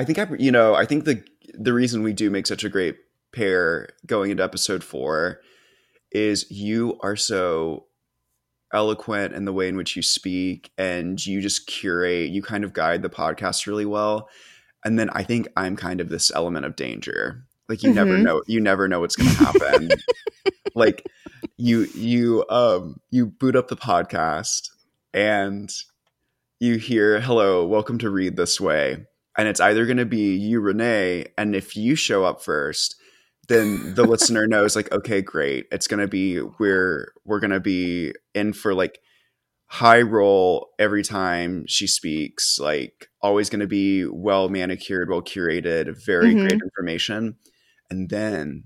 I think I, you know, I think the the reason we do make such a great pair going into episode four is you are so eloquent in the way in which you speak and you just curate you kind of guide the podcast really well. And then i think i'm kind of this element of danger. Like you never Mhm. know you never know what's going to happen. Like you you um you boot up the podcast and you hear hello welcome to read this way and it's either going to be you renee and if you show up first then the listener knows like okay great it's going to be we're we're going to be in for like high roll every time she speaks like always going to be well manicured well curated very Mhm. great information and then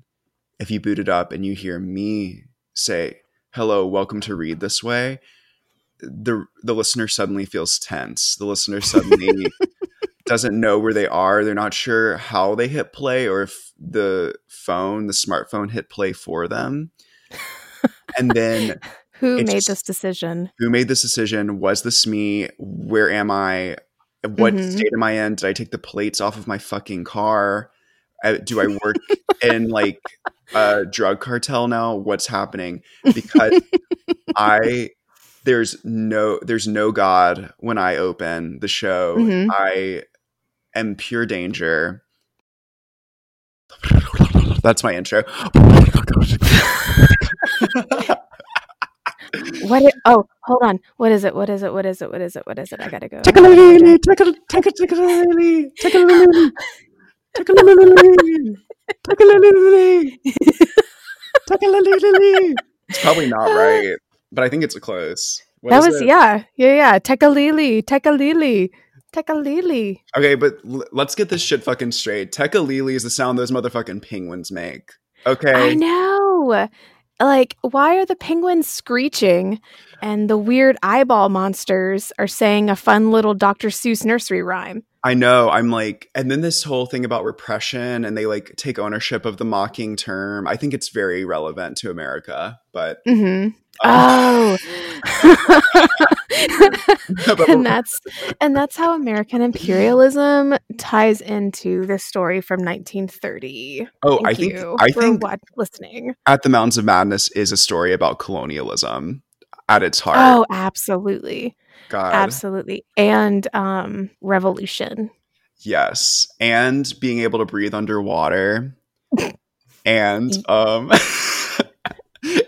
if you boot it up and you hear me say hello welcome to read this way the the listener suddenly feels tense the listener suddenly doesn't know where they are they're not sure how they hit play or if the phone the smartphone hit play for them. And then Who made just- this decision? who made this decision? Was this me? Where am i? What Mhm. state am i in? Did i take the plates off of my fucking car? Uh, do i work in like a drug cartel now? What's happening? Because i there's no there's no god when i open the show. Mhm. i am pure danger that's my intro What? Oh, hold on. What is it? What is it? What is it? What is it? What is it? I gotta go. It's probably not right, but I think it's close. What that is was it? yeah, yeah, yeah. Tekeli-li, tekeli-li, tekeli-li. Okay, but l- let's get this shit fucking straight. Tekka is the sound those motherfucking penguins make. Okay. I know. Like, why are the penguins screeching and the weird eyeball monsters are saying a fun little Dr. Seuss nursery rhyme? I know. I'm like, and then this whole thing about repression and they like take ownership of the mocking term. I think it's very relevant to America, but hmm uh, Oh. And that's and that's how American imperialism ties into this story from 1930. oh, Thank I think I for think what, listening. at the Mountains of Madness is a story about colonialism at its heart. Oh, absolutely. God, Absolutely. And um revolution. yes, and being able to breathe underwater, and um,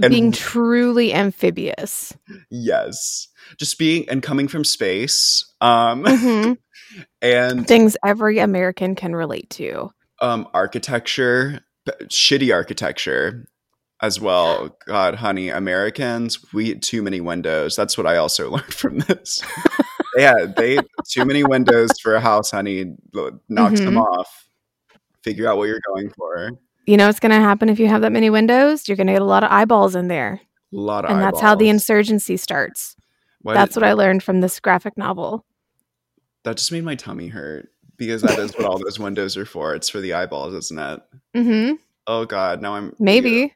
and being truly amphibious. yes, just being and coming from space, um, Mhm. and Things every American can relate to. um, architecture, shitty architecture as well. God, honey, Americans, we too many windows. That's what I also learned from this. yeah, they too many windows for a house, honey. Knocks them Mhm. off. Figure out what you're going for. You know what's going to happen if you have that many windows? You're going to get a lot of eyeballs in there. A lot of And that's how the insurgency starts. Why That's did- what I learned from this graphic novel. that just made my tummy hurt because that is what all those windows are for. It's for the eyeballs, isn't it? Mm-hmm. Oh God, now I'm Maybe.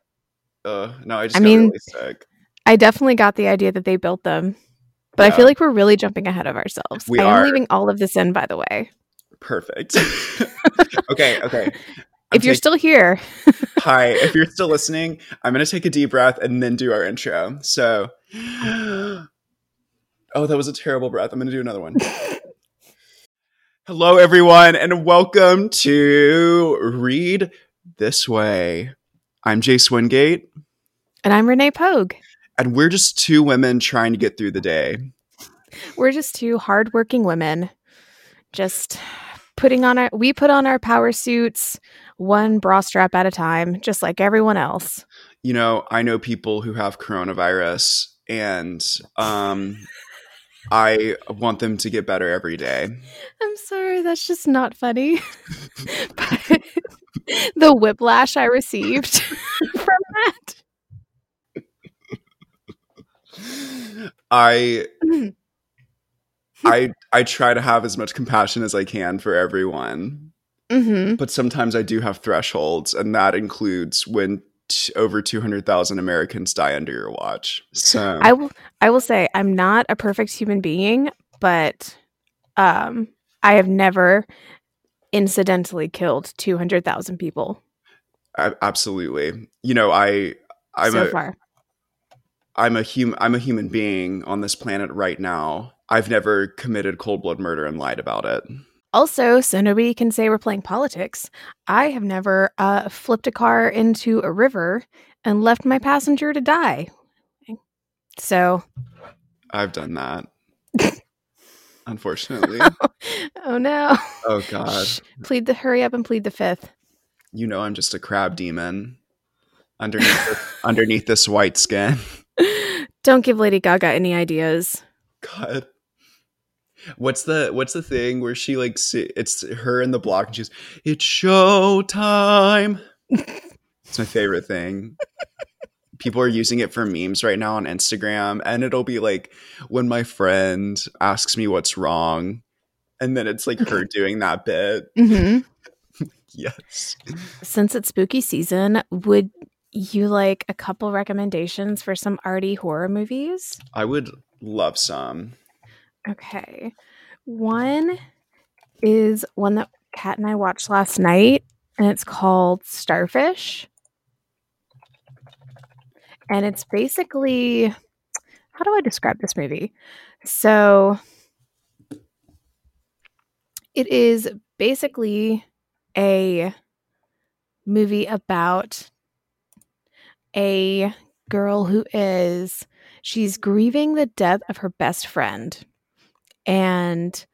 Uh, no, I just I got mean, really sick. I definitely got the idea that they built them. But I feel like we're really jumping ahead of ourselves. We I are. am leaving all of this in, by the way. Perfect. okay, okay. I'm if you're take- still here, Hi, if you're still listening, I'm going to take a deep breath and then do our intro. So, oh, that was a terrible breath. I'm going to do another one. Hello, everyone, and welcome to Read This Way. I'm Jay Swingate, and I'm Renee Pogue. and we're just two women trying to get through the day. We're just two hardworking women, just putting on our. We put on our power suits, one bra strap at a time, just like everyone else. You know, I know people who have coronavirus, and um, I want them to get better every day. I'm sorry, that's just not funny. but the whiplash I received from that. I I I try to have as much compassion as I can for everyone, hmm but sometimes I do have thresholds, and that includes when t- over two hundred thousand Americans die under your watch. So I will. I will say I'm not a perfect human being, but um, I have never incidentally killed 200,000 people A- absolutely. You know, I I'm so a far. I'm a human I'm a human being on this planet right now. I've never committed cold blood murder and lied about it. Also, so nobody can say we're playing politics, I have never uh, flipped a car into a river and left my passenger to die. So, I've done that. Unfortunately. oh no. Oh god. Shh. Plead the hurry up and plead the fifth. You know I'm just a crab demon underneath this, underneath this white skin. Don't give Lady Gaga any ideas. God. What's the what's the thing where she like it's her in the block and she's it's show time. it's my favorite thing. People are using it for memes right now on Instagram and it'll be like when my friend asks me what's wrong and then it's like her doing that bit. hmm Yes. Since it's spooky season, would you like a couple recommendations for some arty horror movies? I would love some. Okay. One is one that Kat and I watched last night, and it's called Starfish. And it's basically how do I describe this movie? So it is basically a movie about a girl who is she's grieving the death of her best friend and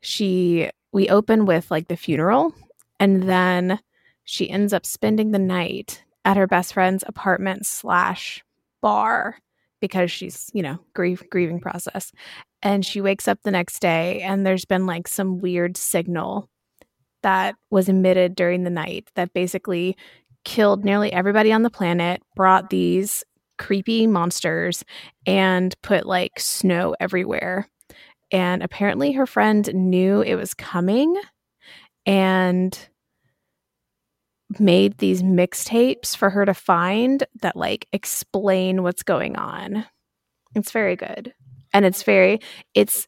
she we open with like the funeral and then she ends up spending the night at her best friend's apartment slash bar because she's you know grief grieving process. And she wakes up the next day and there's been like some weird signal that was emitted during the night that basically killed nearly everybody on the planet brought these creepy monsters and put like snow everywhere and apparently her friend knew it was coming and made these mixtapes for her to find that like explain what's going on. It's very good. And it's very it's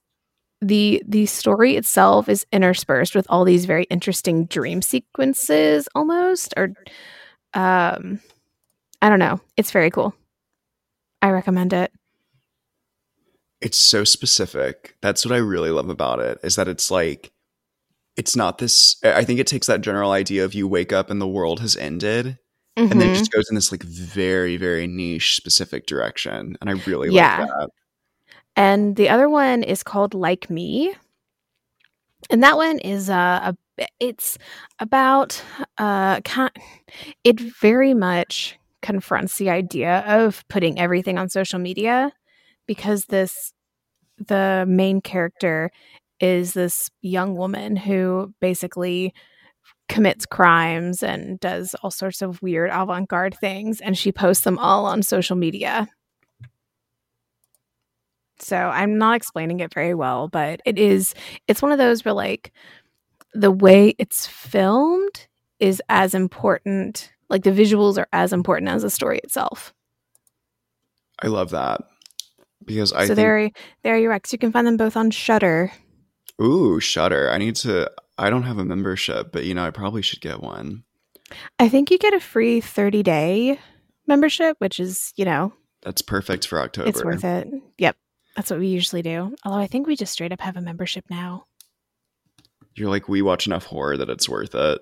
the the story itself is interspersed with all these very interesting dream sequences almost or um I don't know. It's very cool. I recommend it. It's so specific. That's what I really love about it is that it's like it's not this I think it takes that general idea of you wake up and the world has ended and then it just goes in this like very very niche specific direction and I really Yeah. like that. And the other one is called Like Me. And that one is uh, a it's about uh ki- it very much confronts the idea of putting everything on social media because this the main character is this young woman who basically commits crimes and does all sorts of weird avant-garde things and she posts them all on social media so I'm not explaining it very well, but it is it's one of those where like the way it's filmed is as important, like the visuals are as important as the story itself. I love that. Because I so think there there are your Rex. You can find them both on Shudder. ooh, Shudder. I need to I don't have a membership, but you know, I probably should get one. I think you get a free 30 day membership, which is, you know, That's perfect for October. it's worth it. Yep. That's what we usually do. Although I think we just straight up have a membership now. You're like we watch enough horror that it's worth it.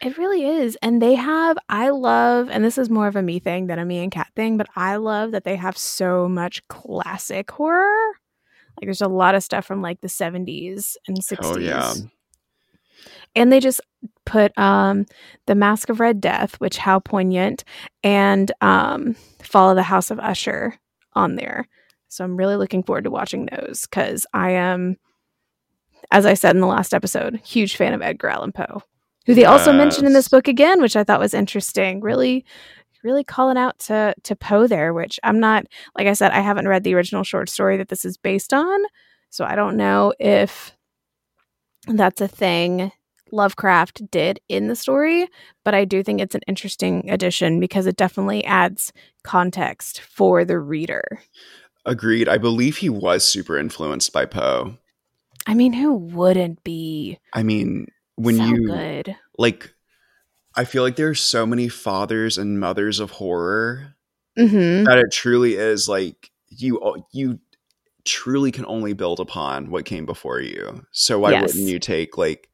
It really is. And they have, I love, and this is more of a me thing than a me and Kat thing, but I love that they have so much classic horror. Like there's a lot of stuff from like the 70s and 60s. Oh yeah. And they just put um The Masque of Red Death, which how poignant, and um Fall of the House of Usher on there. So I'm really looking forward to watching those because I am, as I said in the last episode, huge fan of Edgar Allan Poe, who they also mentioned in this book again, which I thought was interesting. Really, really calling out to to Poe there, which I'm not like I said, I haven't read the original short story that this is based on, so I don't know if that's a thing Lovecraft did in the story, but I do think it's an interesting addition because it definitely adds context for the reader. Agreed. I believe he was super influenced by Poe. I mean, who wouldn't be? I mean, when so you good. like I feel like there's so many fathers and mothers of horror Mm-hmm. that it truly is like you you truly can only build upon what came before you. So why Yes. wouldn't you take like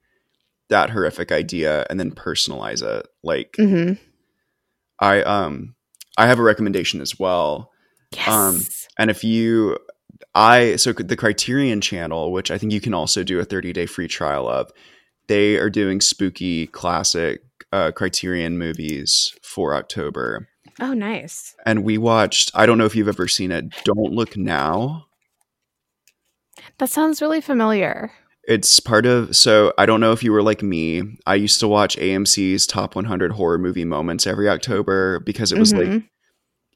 that horrific idea and then personalize it? Like Mm-hmm. I um I have a recommendation as well. Yes. Um, And if you I so the Criterion channel, which I think you can also do a 30-day free trial of, they are doing spooky classic uh, Criterion movies for October. oh, nice. And we watched, I don't know if you've ever seen it, Don't Look Now. That sounds really familiar. It's part of, so I don't know if you were like me. I used to watch AMC's top 100 horror movie moments every October because it was like, Mhm.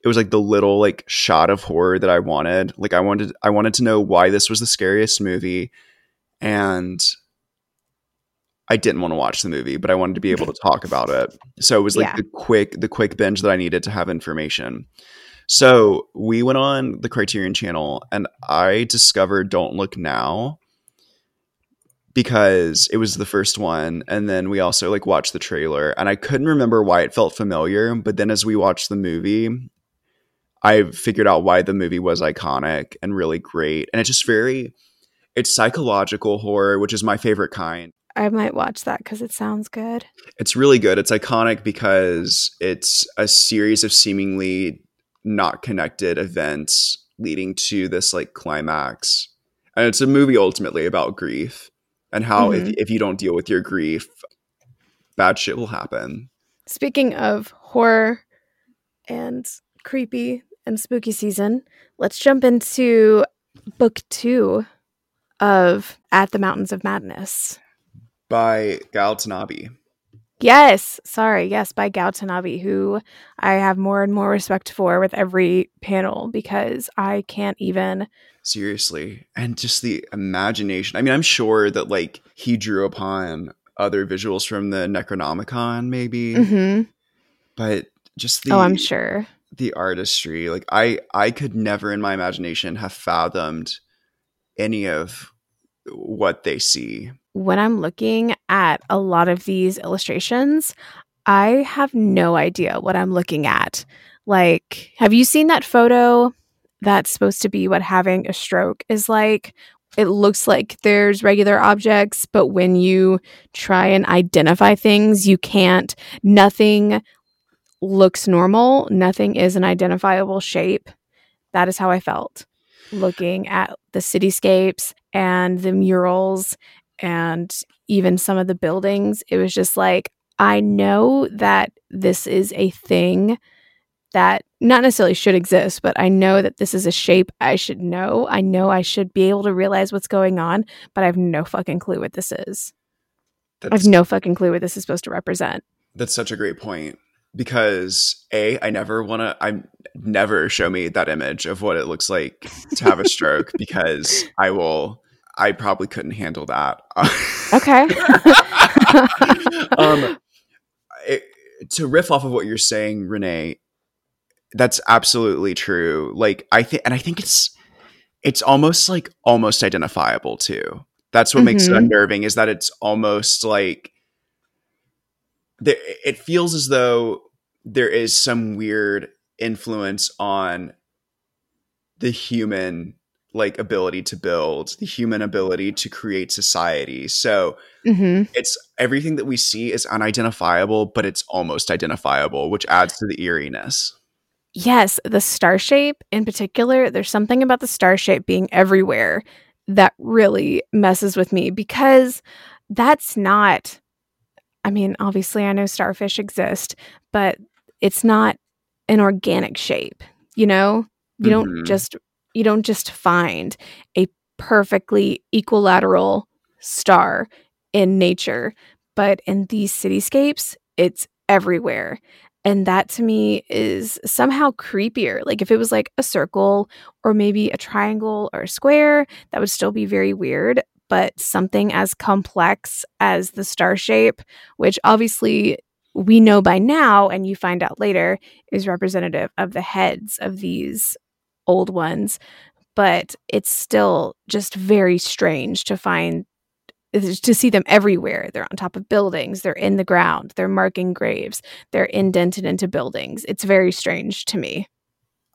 it was like the little like shot of horror that I wanted. Like I wanted, I wanted to know why this was the scariest movie. And I didn't want to watch the movie, but I wanted to be able to talk about it. So it was like Yeah. the quick, the quick binge that I needed to have information. So we went on the Criterion channel and I discovered Don't Look Now because it was the first one. And then we also like watched the trailer and I couldn't remember why it felt familiar. But then as we watched the movie, I figured out why the movie was iconic and really great. And it's just very, it's psychological horror, which is my favorite kind. I might watch that because it sounds good. It's really good. It's iconic because it's a series of seemingly not connected events leading to this like climax. And it's a movie ultimately about grief and how if, mm-hmm. if you don't deal with your grief, bad shit will happen. Speaking of horror and creepy and spooky season, let's jump into book two of At the Mountains of Madness. By Gou Tanabe. Yes, sorry, yes, by Gou Tanabe, who I have more and more respect for with every panel because I can't even. Seriously. And just the imagination. I mean, I'm sure that like he drew upon other visuals from the Necronomicon, maybe, Mhm. but just the Oh, I'm sure. the artistry like i i could never in my imagination have fathomed any of what they see When I'm looking at a lot of these illustrations, I have no idea what I'm looking at. Like, have you seen that photo that's supposed to be what having a stroke is like? It looks like there's regular objects, but when you try and identify things, you can't. Nothing looks normal. Nothing is an identifiable shape. That is how I felt looking at the cityscapes and the murals and even some of the buildings. It was just like, I know that this is a thing that not necessarily should exist, but I know that this is a shape I should know. I know I should be able to realize what's going on, but I have no fucking clue what this is. I have no fucking clue what this is supposed to represent. that's such a great point because a i never want to i never show me that image of what it looks like to have a stroke because i will i probably couldn't handle that Okay. um, it, to riff off of what you're saying, Renee, that's absolutely true. Like I think, and I think it's it's almost like almost identifiable too. That's what makes it Mhm. unnerving is that it's almost like there, it feels as though there is some weird influence on the human like ability to build the human ability to create society so hmm it's everything that we see is unidentifiable, but it's almost identifiable, which adds to the eeriness. Yes, the star shape in particular, there's something about the star shape being everywhere that really messes with me because that's not, I mean, obviously, I know starfish exist, but it's not an organic shape, you know? You don't Mhm. just you don't just find a perfectly equilateral star in nature, but in these cityscapes, it's everywhere. And that to me is somehow creepier. Like if it was like a circle or maybe a triangle or a square, that would still be very weird. But something as complex as the star shape, which obviously we know by now and you find out later is representative of the heads of these old ones. But it's still just very strange to find to see them everywhere. They're on top of buildings, they're in the ground, they're marking graves, they're indented into buildings. It's very strange to me.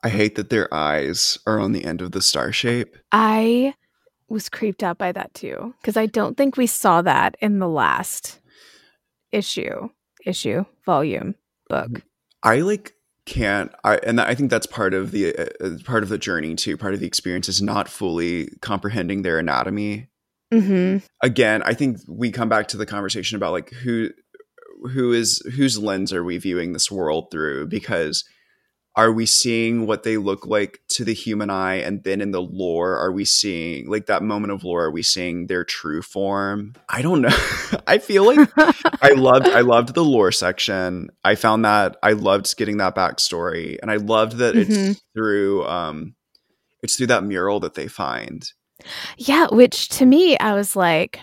I hate that their eyes are on the end of the star shape. I was creeped out by that too because I don't think we saw that in the last issue, issue, volume, book. I like can't I and I think that's part of the uh, uh, part of the journey too. Part of the experience is not fully comprehending their anatomy. Mm-hmm. Again, I think we come back to the conversation about like who who is whose lens are we viewing this world through because are we seeing what they look like to the human eye and then in the lore are we seeing like that moment of lore are we seeing their true form i don't know i feel like i loved i loved the lore section i found that i loved getting that backstory and i loved that Mhm. it's through um it's through that mural that they find Yeah, which to me, I was like,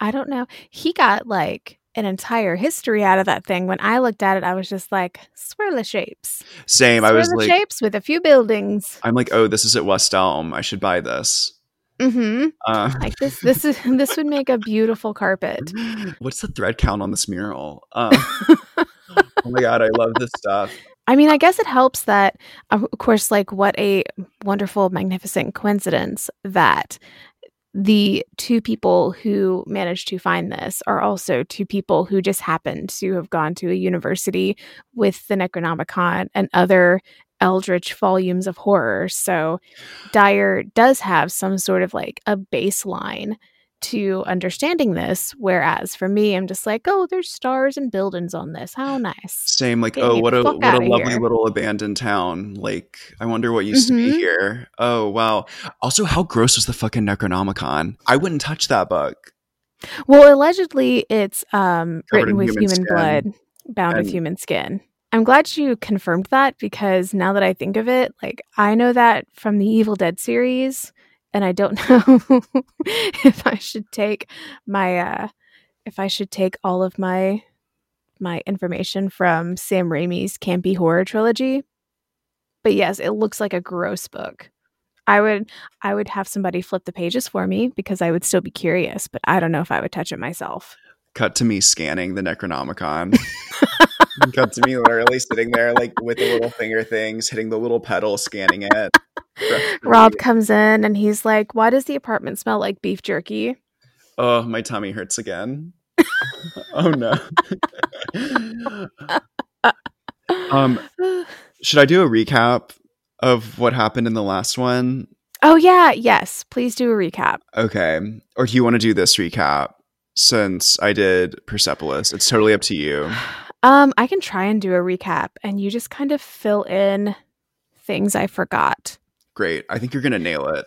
I don't know. He got like an entire history out of that thing. When I looked at it, I was just like, swirl of shapes. same i was like shapes with a few buildings. i'm like oh this is at west elm i should buy this Mm-hmm. uh, Like this, this is this would make a beautiful carpet. What's the thread count on this mural? Um, oh my god, I love this stuff. I mean, I guess it helps that, of course, like what a wonderful, magnificent coincidence that the two people who managed to find this are also two people who just happened to have gone to a university with the Necronomicon and other eldritch volumes of horror. So Dyer does have some sort of like a baseline to understanding this. Whereas for me, I'm just like, oh, there's stars and buildings on this. How nice. Same, like, Get oh, what a what a lovely here. little abandoned town. Like, I wonder what used to Mhm. be here. Oh wow. Also, how gross was the fucking Necronomicon? I wouldn't touch that book. Well, allegedly, it's um, written with human human, blood, bound with human skin. I'm glad you confirmed that because now that I think of it, like I know that from the Evil Dead series, and I don't know if I should take my uh, if I should take all of my my information from Sam Raimi's campy horror trilogy. But yes, it looks like a gross book. I would I would have somebody flip the pages for me because I would still be curious, but I don't know if I would touch it myself. Cut to me scanning the Necronomicon. Cut to me literally sitting there, like with the little finger things, hitting the little pedal, scanning it. Rob comes in and he's like, "Why does the apartment smell like beef jerky?" Oh, my tummy hurts again. oh no. um, should I do a recap of what happened in the last one? oh yeah, yes. Please do a recap. Okay. Or do you want to do this recap since I did Persepolis? It's totally up to you. Um, I can try and do a recap, and you just kind of fill in things I forgot. Great. I think you're going to nail it.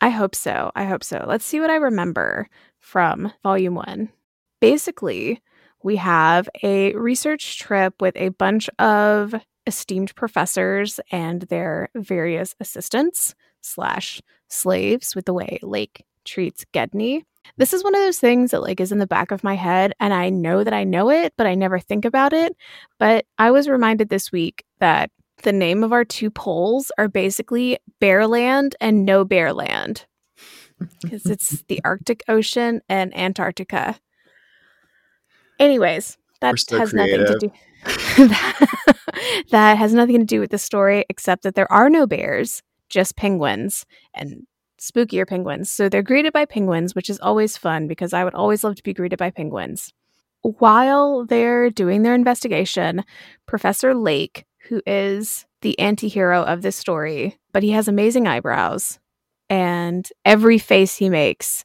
I hope so. I hope so. Let's see what I remember from volume one. Basically, we have a research trip with a bunch of esteemed professors and their various assistants slash slaves with the way Lake treats Gedney. This is one of those things that like is in the back of my head and I know that I know it, but I never think about it. But I was reminded this week that the name of our two poles are basically Bearland and No Bearland because it's the Arctic Ocean and Antarctica. Anyways, that has nothing to creative. do. that has nothing to do with the story, except that there are no bears, just penguins and spookier penguins. So they're greeted by penguins, which is always fun because I would always love to be greeted by penguins. While they're doing their investigation, Professor Lake, who is the anti hero of this story, but he has amazing eyebrows, and every face he makes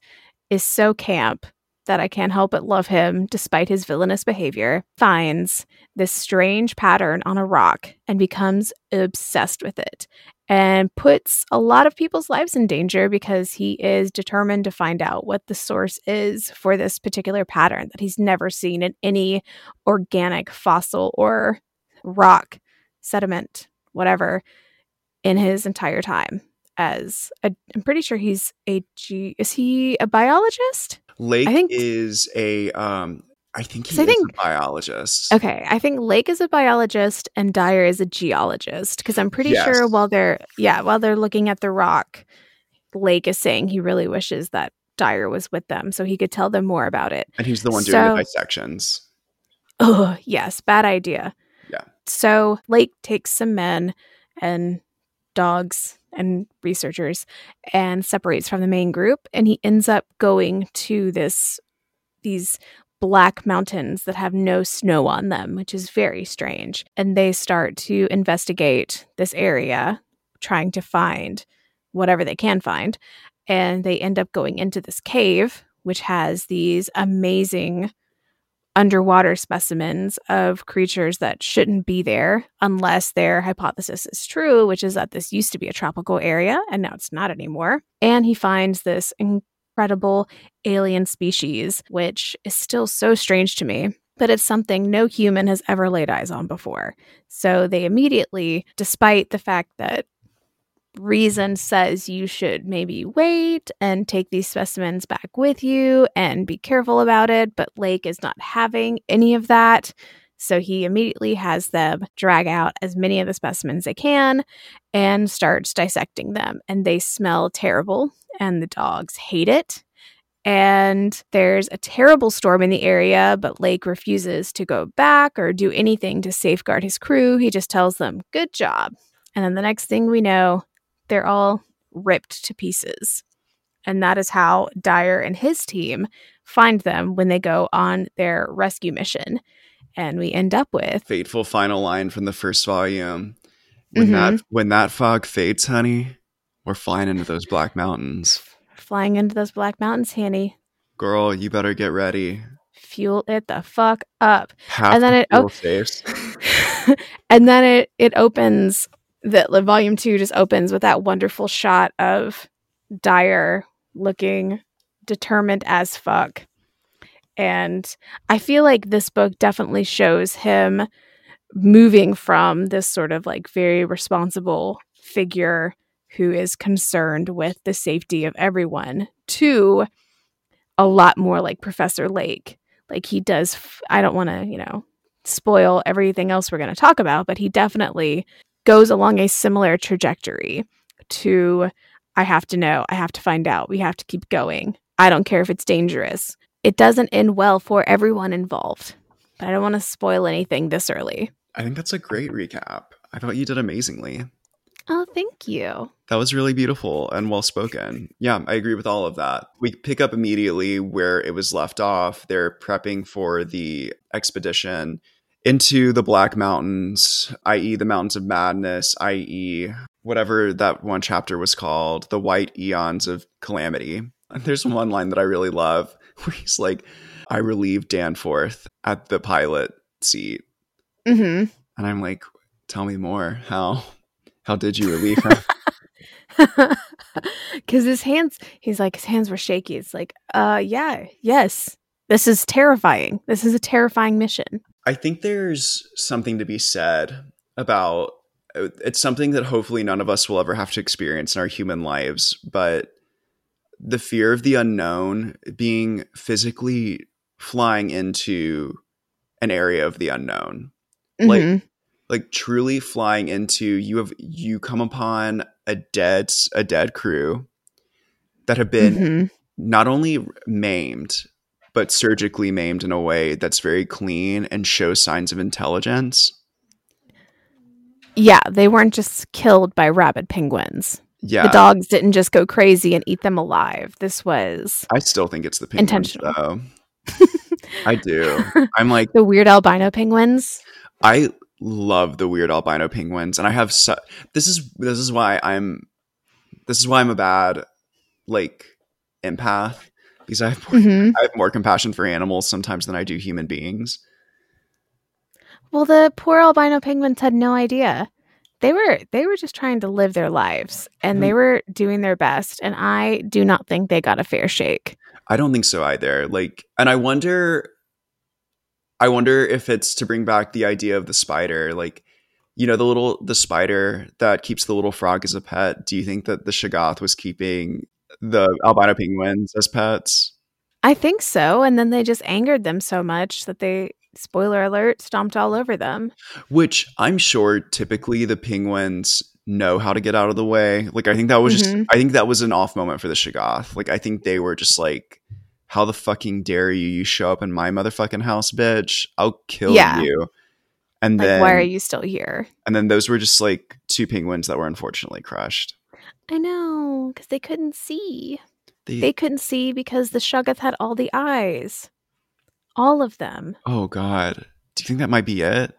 is so camp that I can't help but love him despite his villainous behavior, finds this strange pattern on a rock and becomes obsessed with it and puts a lot of people's lives in danger because he is determined to find out what the source is for this particular pattern that he's never seen in any organic fossil or rock, sediment, whatever, in his entire time. As a, I'm pretty sure he's a G. Is he a biologist? Lake I think- is a um I think he 'Cause I think- a biologist. Okay, I think Lake is a biologist and Dyer is a geologist because I'm pretty sure while they're yeah while they're looking at the rock, Lake is saying he really wishes that Dyer was with them, so he could tell them more about it. And he's the one doing the dissections. Oh, yes, bad idea. So Lake takes some men and dogs and researchers and separates from the main group and he ends up going to this these black mountains that have no snow on them, which is very strange. And they start to investigate this area trying to find whatever they can find. And they end up going into this cave which has these amazing underwater specimens of creatures that shouldn't be there unless their hypothesis is true, which is that this used to be a tropical area and now it's not anymore. And he finds this incredible alien species, which is still so strange to me. But it's something no human has ever laid eyes on before. So they immediately, despite the fact that reason says you should maybe wait and take these specimens back with you and be careful about it. But Lake is not having any of that. So he immediately has them drag out as many of the specimens they can and starts dissecting them. And they smell terrible, and the dogs hate it. And there's a terrible storm in the area, but Lake refuses to go back or do anything to safeguard his crew. He just tells them, Good job. And then the next thing we know, they're all ripped to pieces. And that is how Dyer and his team find them when they go on their rescue mission. And we end up with Fateful final line from the first volume. When that mm-hmm. when that fog fades, honey, we're flying into those black mountains. flying into those black mountains, honey. Girl, you better get ready. Fuel it the fuck up. Half And then the it- oh. and then it it opens that volume two just opens with that wonderful shot of Dyer looking determined as fuck. And I feel like this book definitely shows him moving from this sort of like very responsible figure who is concerned with the safety of everyone to a lot more like Professor Lake. Like he does, I don't want to, you know, spoil everything else we're going to talk about, but he definitely goes along a similar trajectory to I have to know, I have to find out, we have to keep going. I don't care if it's dangerous. It doesn't end well for everyone involved, but I don't want to spoil anything this early. I think that's a great recap. I thought you did amazingly. Oh, thank you. That was really beautiful and well spoken. Yeah, I agree with all of that. We pick up immediately where it was left off. They're prepping for the expedition into the Black Mountains, i.e., the Mountains of Madness, i.e., whatever that one chapter was called, the White Eons of Calamity. There's one line that I really love where he's like, I relieved Danforth at the pilot seat. hmm And I'm like, tell me more. How? How did you relieve him? Because his hands, he's like, his hands were shaky. It's like, uh, yeah, yes. This is terrifying. This is a terrifying mission. I think there's something to be said about it's something that hopefully none of us will ever have to experience in our human lives, but the fear of the unknown being physically flying into an area of the unknown. Like Mhm. like truly flying into you have you come upon a dead a dead crew that have been Mhm. not only maimed but surgically maimed in a way that's very clean and shows signs of intelligence yeah, they weren't just killed by rabid penguins. yeah The dogs didn't just go crazy and eat them alive. This was i still think it's the penguins Intentional. though i do i'm like the weird albino penguins. i love the weird albino penguins and i have su- this is this is why i'm this is why i'm a bad like empath because i have more, hmm I have more compassion for animals sometimes than i do human beings Well, the poor albino penguins had no idea. They were they were just trying to live their lives and they were doing their best and I do not think they got a fair shake. I don't think so either. Like, and I wonder, I wonder if it's to bring back the idea of the spider, like, you know, the little the spider that keeps the little frog as a pet. Do you think that the Shoggoth was keeping the albino penguins as pets? I think so and then they just angered them so much that they spoiler alert stomped all over them. Which I'm sure typically the penguins know how to get out of the way. Like I think that was just Mhm. I think that was an off moment for the Shoggoth. Like I think they were just like, how the fucking dare you? You show up in my motherfucking house, bitch. I'll kill Yeah. you. And Like, then why are you still here? and then those were just like two penguins that were unfortunately crushed. I know, because they couldn't see. They, They couldn't see because the Shoggoth had all the eyes. All of them. oh god. Do you think that might be it?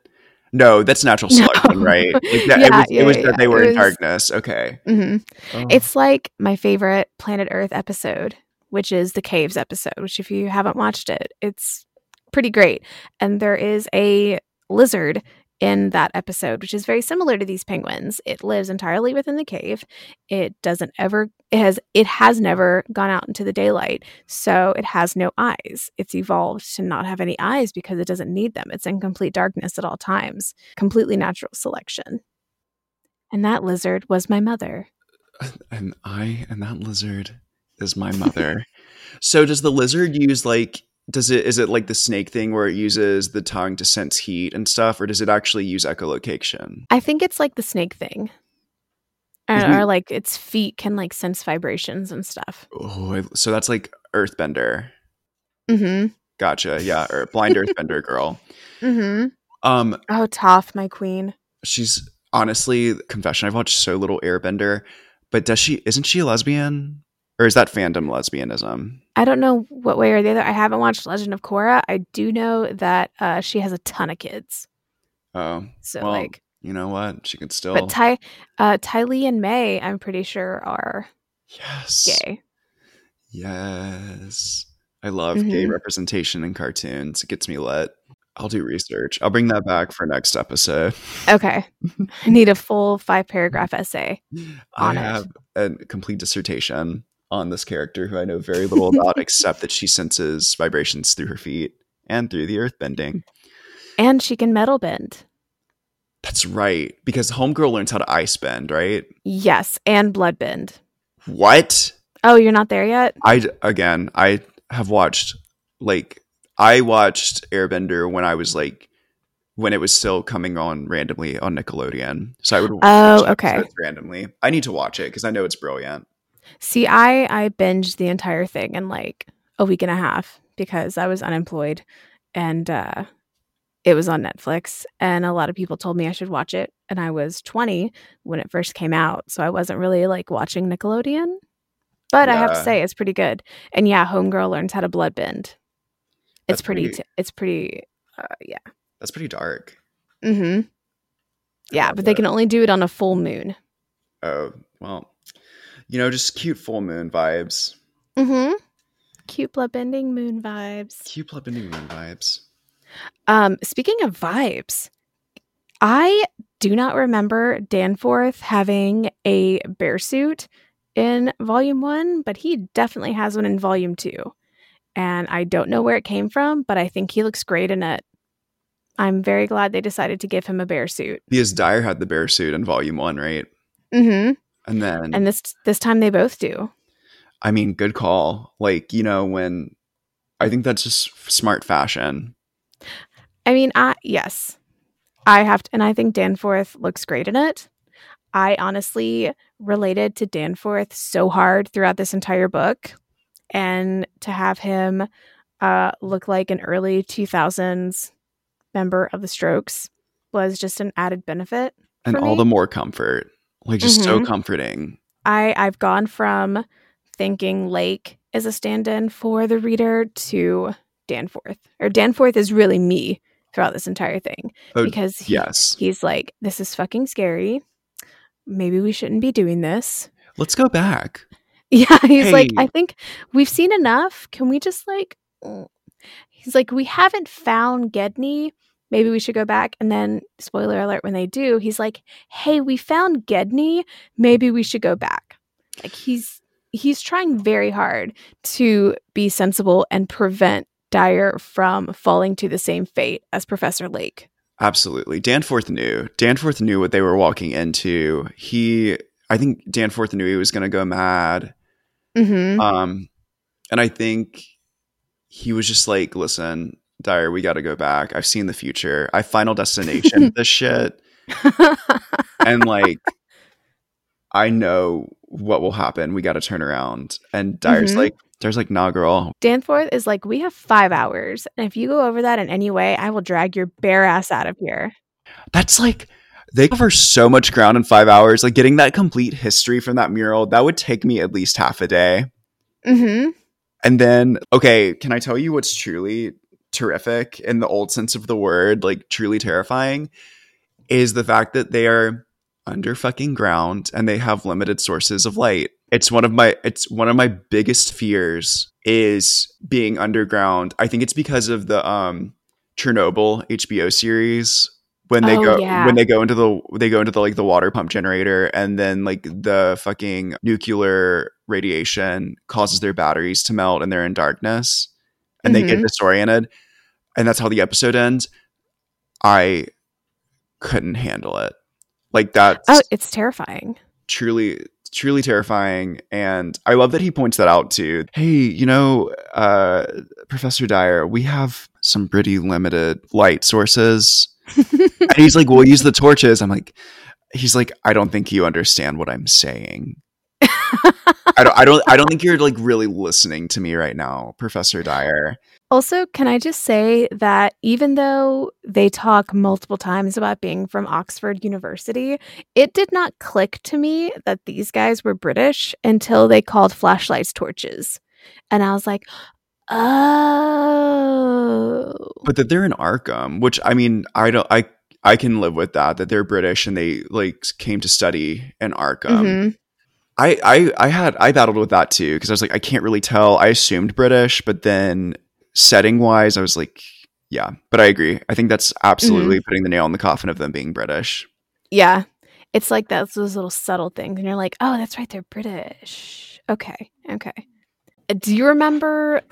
No, that's natural No. selection, right? Like that, it Yeah, was, yeah, it was yeah, that they were It in darkness. Okay. hmm Oh. It's like my favorite Planet Earth episode, which is the Caves episode, which, if you haven't watched it, it's pretty great. And there is a lizard in that episode, which is very similar to these penguins. It lives entirely within the cave. It doesn't ever it has it has never gone out into the daylight, so it has no eyes. It's evolved to not have any eyes because it doesn't need them. It's in complete darkness at all times. Completely natural selection. And that lizard was my mother. and I and that lizard is my mother. so does the lizard use like does it is it like the snake thing where it uses the tongue to sense heat and stuff, or does it actually use echolocation? I think it's like the snake thing. Or, Mhm. or like its feet can like sense vibrations and stuff. Oh, so that's like Earthbender. Mm-hmm. Gotcha. Yeah, or blind Earthbender girl. Mm-hmm. Um, Oh, Toph, my queen. she's honestly confession. I've watched so little Airbender, but does she? Isn't she a lesbian, or is that fandom lesbianism? I don't know what way or the other. I haven't watched Legend of Korra. I do know that uh, she has a ton of kids. Oh, So Well, like, you know what? She could still. but Ty, uh, Ty Lee and Mai, I'm pretty sure are yes. gay. Yes. I love gay Mhm. representation in cartoons. It gets me lit. I'll do research. I'll bring that back for next episode. Okay, I need a full five paragraph essay. I On it. have a complete dissertation on this character who I know very little about, except that she senses vibrations through her feet and through the earth bending. And she can metal bend. That's right. Because Homegirl learns how to ice bend, right? Yes, and blood bend. What? Oh, you're not there yet? I again, I have watched like I watched Airbender when I was like when it was still coming on randomly on Nickelodeon. So I would Oh, okay. randomly. I need to watch it because I know it's brilliant. See, I I binged the entire thing in like a week and a half because I was unemployed and uh it was on Netflix and a lot of people told me I should watch it and I was 20 when it first came out, so I wasn't really like watching Nickelodeon. But I have to say it's pretty good. And yeah, Homegirl learns how to blood bend. It's pretty, pretty- t- it's pretty uh yeah. That's pretty dark. Mhm. Yeah, but they can only do it on a full moon. Oh, well, you know, just cute full moon vibes. Mm Mhm. Cute blood bending moon vibes. Cute blood bending moon vibes. Um, speaking of vibes, I do not remember Danforth having a bear suit in volume one, but he definitely has one in volume two. And I don't know where it came from, but I think he looks great in it. I'm very glad they decided to give him a bear suit. Because Dyer had the bear suit in volume one, right? Mm hmm And then And this this time they both do. I mean, good call. Like, you know, when I think that's just smart fashion. I mean, I yes, I have to, and I think Danforth looks great in it. I honestly related to Danforth so hard throughout this entire book, and to have him uh, look like an early two thousands member of the Strokes was just an added benefit. And all me? the more comfort. Like just so Mhm. comforting. I I've gone from thinking Lake is a stand-in for the reader to Danforth, or Danforth is really me throughout this entire thing Oh, because he, Yes. he's like, this is fucking scary. Maybe we shouldn't be doing this. Let's go back. Yeah, he's like, I think we've seen enough. Can we just like, mm." he's like, we haven't found Gedney. Maybe we should go back. And then, spoiler alert, when they do, he's like, hey, we found Gedney. Maybe we should go back. Like he's he's trying very hard to be sensible and prevent Dyer from falling to the same fate as Professor Lake. Absolutely. Danforth knew. Danforth knew what they were walking into. He I think Danforth knew he was gonna go mad. Mm-hmm. Um and I think he was just like, listen, Dyer, we gotta go back. I've seen the future. I final destination this shit. And like I know what will happen. We got to turn around. And Dyer's Mhm. like, Dyer's like, nah, girl. Danforth is like, we have five hours. And if you go over that in any way, I will drag your bare ass out of here. That's like, they cover so much ground in five hours. Like getting that complete history from that mural, that would take me at least half a day. Mm-hmm. And then, okay, can I tell you what's truly terrific in the old sense of the word, like truly terrifying, is the fact that they are under fucking ground and they have limited sources of light. It's one of my it's one of my biggest fears is being underground. I think it's because of the um Chernobyl HBO series when they Oh, go yeah. when they go into the they go into the like the water pump generator and then like the fucking nuclear radiation causes their batteries to melt and they're in darkness and they get Mhm. disoriented and that's how the episode ends. I couldn't handle it. Like that's Oh, it's terrifying. truly truly terrifying and i love that he points that out too hey you know uh professor dyer we have some pretty limited light sources and he's like we'll use the torches i'm like he's like i don't think you understand what i'm saying i don't i don't i don't think you're like really listening to me right now professor dyer Also, can I just say that even though they talk multiple times about being from Oxford University, it did not click to me that these guys were British until they called flashlights torches. And I was like, oh. but that they're in arkham which i mean i don't i i can live with that that they're british and they like came to study in arkham Mhm. I, I I had I battled with that too because I was like I can't really tell. I assumed British, but then setting wise, I was like, yeah. But I agree. I think that's absolutely putting the nail in the coffin of them being British. Yeah. It's like that's those little subtle things. And you're like, oh, that's right. They're British. Okay. Okay. Uh, Do you remember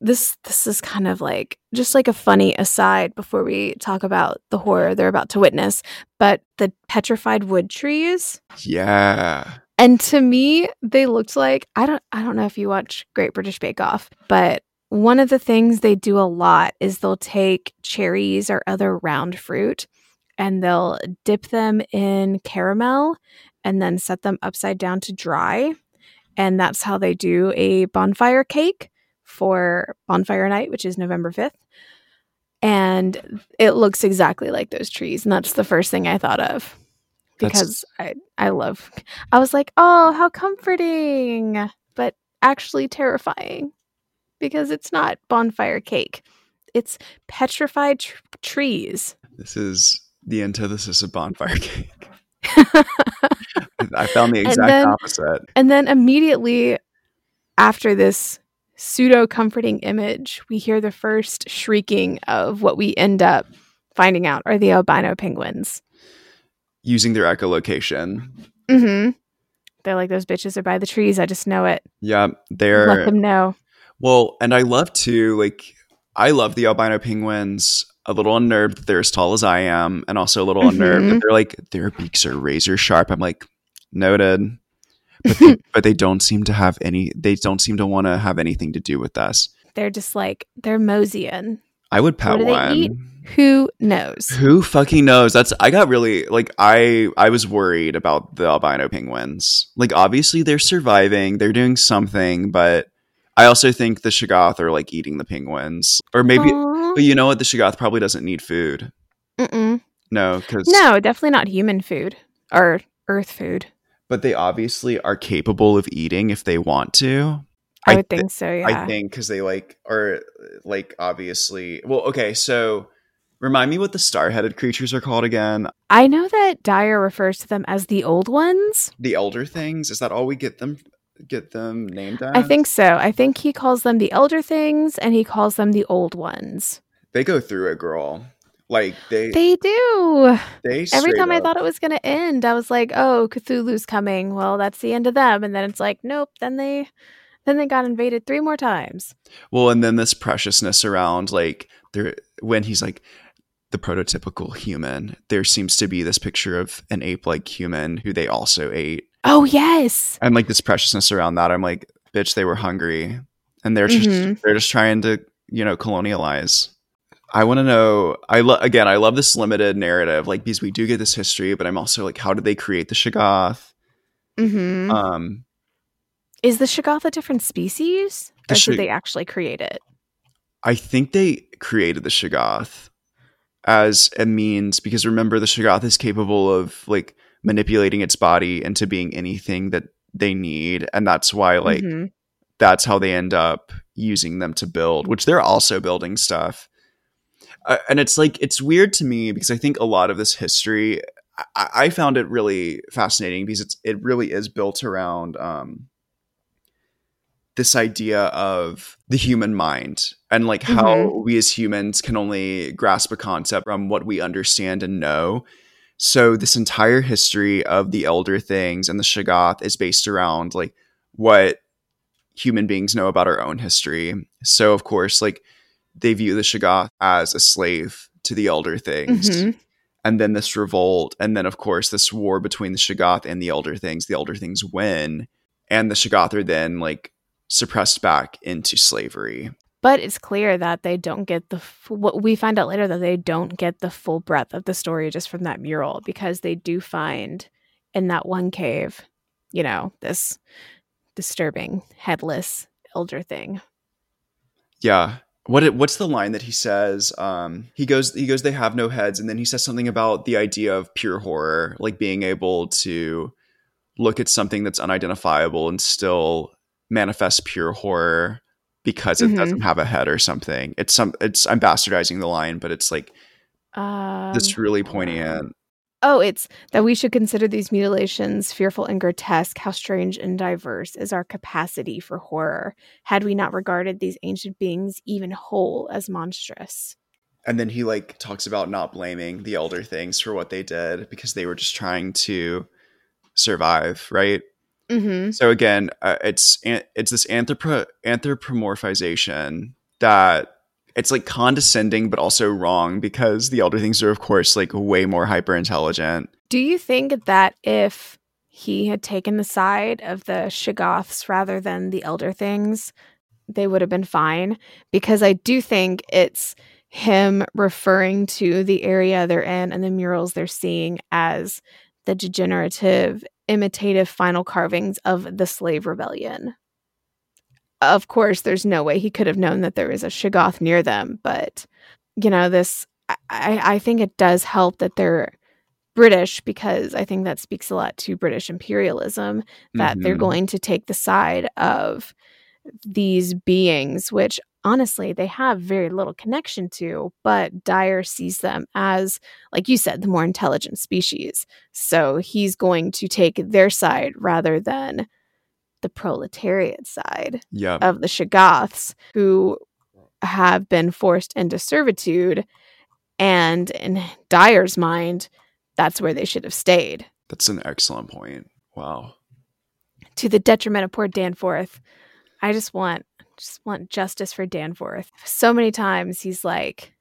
this? This is kind of like just like a funny aside before we talk about the horror they're about to witness, but the petrified wood trees. Yeah, And to me, they looked like I don't I don't know if you watch Great British Bake Off, but one of the things they do a lot is they'll take cherries or other round fruit and they'll dip them in caramel and then set them upside down to dry. And that's how they do a bonfire cake for bonfire night, which is November 5th. And it looks exactly like those trees. And that's the first thing I thought of That's- because I, I love, I was like, oh, how comforting, but actually terrifying because it's not bonfire cake. It's petrified tr- trees. this is the antithesis of bonfire cake. I found the And exact then- opposite. And then immediately after this pseudo comforting image, we hear the first shrieking of what we end up finding out are the albino penguins. Using their echolocation. Mm-hmm. They're like, those bitches are by the trees. I just know it. Yeah, they're Let them know. Well, and I love to like. I love the albino penguins. A little unnerved that they're as tall as I am, and also a little unnerved Mhm. that they're like their beaks are razor sharp. I'm like, noted. But they, but they don't seem to have any. They don't seem to want to have anything to do with us. They're just like, they're Mosian. I would pet What do they one. Who knows? Who fucking knows? That's I got really like I I was worried about the albino penguins. Like obviously they're surviving, they're doing something, but I also think the Shoggoth are like eating the penguins. Or maybe Aw. but you know what? The Shoggoth probably doesn't need food. Mm-mm. No, because No, definitely not human food or earth food. but they obviously are capable of eating if they want to. I, I would thi- think so, yeah. I think because they like are like obviously well, okay, so remind me what the star-headed creatures are called again. I know that Dyer refers to them as the old ones. The elder things. Is that all we get them get them named as? I think so. I think he calls them the elder things and he calls them the old ones. they go through it, girl. Like they They do. they Every time I thought it was going to end, I was like, "Oh, Cthulhu's coming. Well, that's the end of them." And then it's like, "Nope." Then they then they got invaded three more times. well, and then this preciousness around like there when he's like the prototypical human. There seems to be this picture of an ape-like human who they also ate, Oh, yes. and like this preciousness around that. I'm like, bitch, they were hungry, and they're just Mhm. they're just trying to you know colonialize. I want to know. I lo- again, I love this limited narrative, like because we do get this history, but I'm also like, how did they create the Shoggoth? Mm-hmm. Um, Is the Shoggoth a different species? Or Shog- did they actually create it? I think they created the Shoggoth as a means because remember the Shoggoth is capable of like manipulating its body into being anything that they need, and that's why like Mhm. that's how they end up using them to build, which they're also building stuff. Uh, and it's like it's weird to me because I think a lot of this history I, I found it really fascinating because it's it really is built around um, this idea of the human mind and like how Mhm. we as humans can only grasp a concept from what we understand and know. So this entire history of the elder things and the Shoggoth is based around like what human beings know about our own history. So of course, like they view the Shoggoth as a slave to the elder things. Mhm. And then this revolt, and then of course this war between the Shoggoth and the elder things. The elder things win, and the Shoggoth are then like suppressed back into slavery. But it's clear that they don't get the what we find out later that they don't get the full breadth of the story just from that mural because they do find in that one cave, you know, this disturbing headless elder thing. Yeah. What it, what's the line that he says? Um, he goes he goes they have no heads, and then he says something about the idea of pure horror, like being able to look at something that's unidentifiable and still manifest pure horror because it Mhm. doesn't have a head or something. It's some it's I'm bastardizing the line, but it's like Um, this really poignant. Oh, it's that we should consider these mutilations fearful and grotesque. How strange and diverse is our capacity for horror, had we not regarded these ancient beings even whole as monstrous. And then he like talks about not blaming the elder things for what they did because they were just trying to survive, right? Mm-hmm. So again, uh, it's it's this anthropo- anthropomorphization that it's like condescending but also wrong because the elder things are of course like way more hyper intelligent. Do you think that if he had taken the side of the Shoggoths rather than the Elder Things, they would have been fine? Because I do think it's him referring to the area they're in and the murals they're seeing as the degenerative, imitative final carvings of the slave rebellion. Of course, there's no way he could have known that there was a Shoggoth near them, but you know, this I, I think it does help that they're British because I think that speaks a lot to British imperialism that they're Mhm. going to take the side of these beings, which honestly they have very little connection to, but Dyer sees them as, like you said, the more intelligent species. So he's going to take their side rather than the proletariat side Yep. of the Shoggoths who have been forced into servitude. And in Dyer's mind, that's where they should have stayed That's an excellent point. Wow. to the detriment of poor Danforth. I just want just want justice for Danforth. So many times he's like,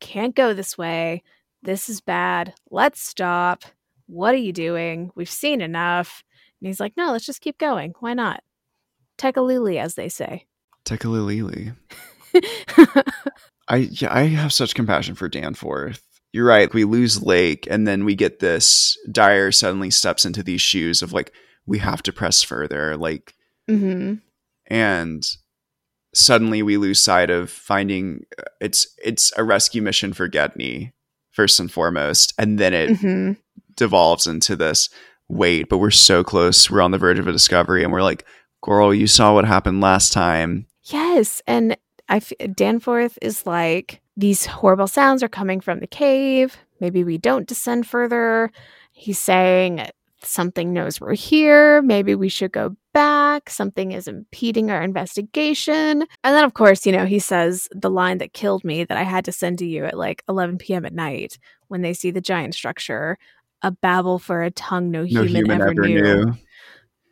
can't go this way. This is bad. Let's stop. What are you doing? We've seen enough. And he's like, no, let's just keep going. Why not? Tekeli-li, as they say. Tekalilili. I yeah, I have such compassion for Danforth. You're right. We lose Lake, and then we get this. Dyer suddenly steps into these shoes of like we have to press further, like, mm-hmm. and suddenly we lose sight of finding uh, it's it's a rescue mission for Gedney first and foremost, and then it hmm devolves into this wait, but we're so close. We're on the verge of a discovery, and we're like, girl, you saw what happened last time. Yes, and I f- Danforth is like these horrible sounds are coming from the cave. Maybe we don't descend further. He's saying something knows we're here. Maybe we should go back. Something is impeding our investigation. And then, of course, you know, he says the line that killed me that I had to send to you at like 11 p.m. at night when they see the giant structure. A babble for a tongue no No human, human ever, ever knew. knew.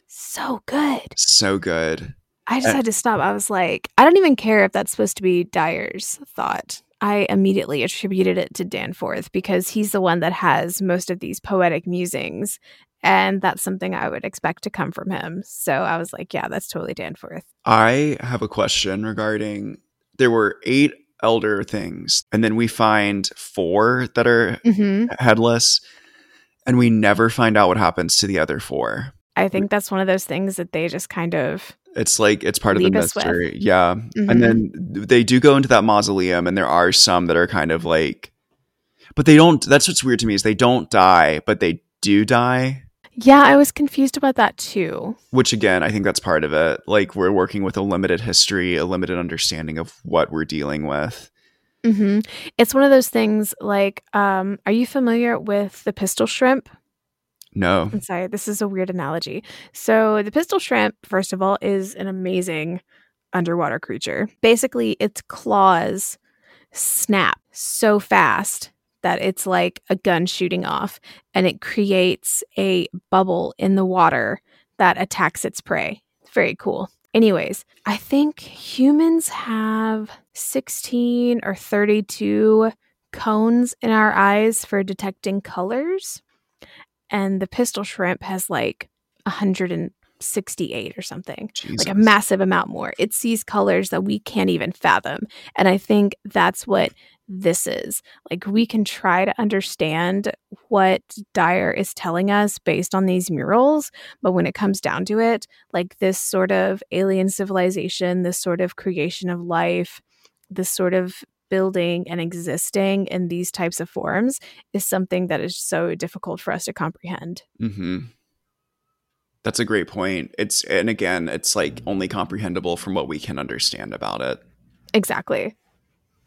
So good. So good. I just Uh, had to stop. I was like, I don't even care if that's supposed to be Dyer's thought. I immediately attributed it to Danforth because he's the one that has most of these poetic musings. And that's something I would expect to come from him. So I was like, yeah, that's totally Danforth. I have a question regarding there were eight elder things, and then we find four that are hmm headless, and we never find out what happens to the other four. I think that's one of those things that they just kind of it's like it's part of the us with. mystery. Yeah. Mhm. And then they do go into that mausoleum and there are some that are kind of like but they don't that's what's weird to me is they don't die, but they do die. Yeah, I was confused about that too. Which again, I think that's part of it. Like we're working with a limited history, a limited understanding of what we're dealing with. hmm It's one of those things like, um, are you familiar with the pistol shrimp? No. I'm sorry, this is a weird analogy. So, the pistol shrimp, first of all, is an amazing underwater creature. Basically, its claws snap so fast that it's like a gun shooting off, and it creates a bubble in the water that attacks its prey. Very cool. Anyways, I think humans have 16 or 32 cones in our eyes for detecting colors and the pistol shrimp has like 168 or something Jesus. like a massive amount more it sees colors that we can't even fathom and i think that's what this is like we can try to understand what dyer is telling us based on these murals but when it comes down to it like this sort of alien civilization this sort of creation of life this sort of building and existing in these types of forms is something that is so difficult for us to comprehend. hmm That's a great point. It's and again, it's like only comprehensible from what we can understand about it. Exactly.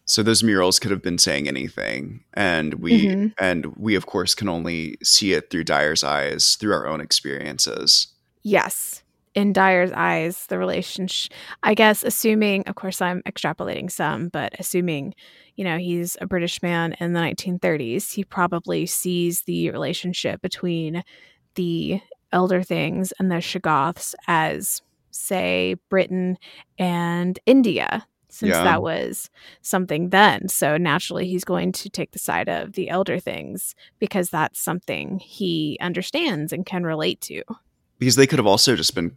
So those murals could have been saying anything, and we Mhm. and we of course can only see it through Dyer's eyes, through our own experiences. Yes. In Dyer's eyes, the relationship, I guess, assuming, of course, I'm extrapolating some, but assuming, you know, he's a British man in the 1930s, he probably sees the relationship between the Elder Things and the Shoggoths as, say, Britain and India, since Yeah. that was something then. So naturally, he's going to take the side of the Elder Things because that's something he understands and can relate to. Because they could have also just been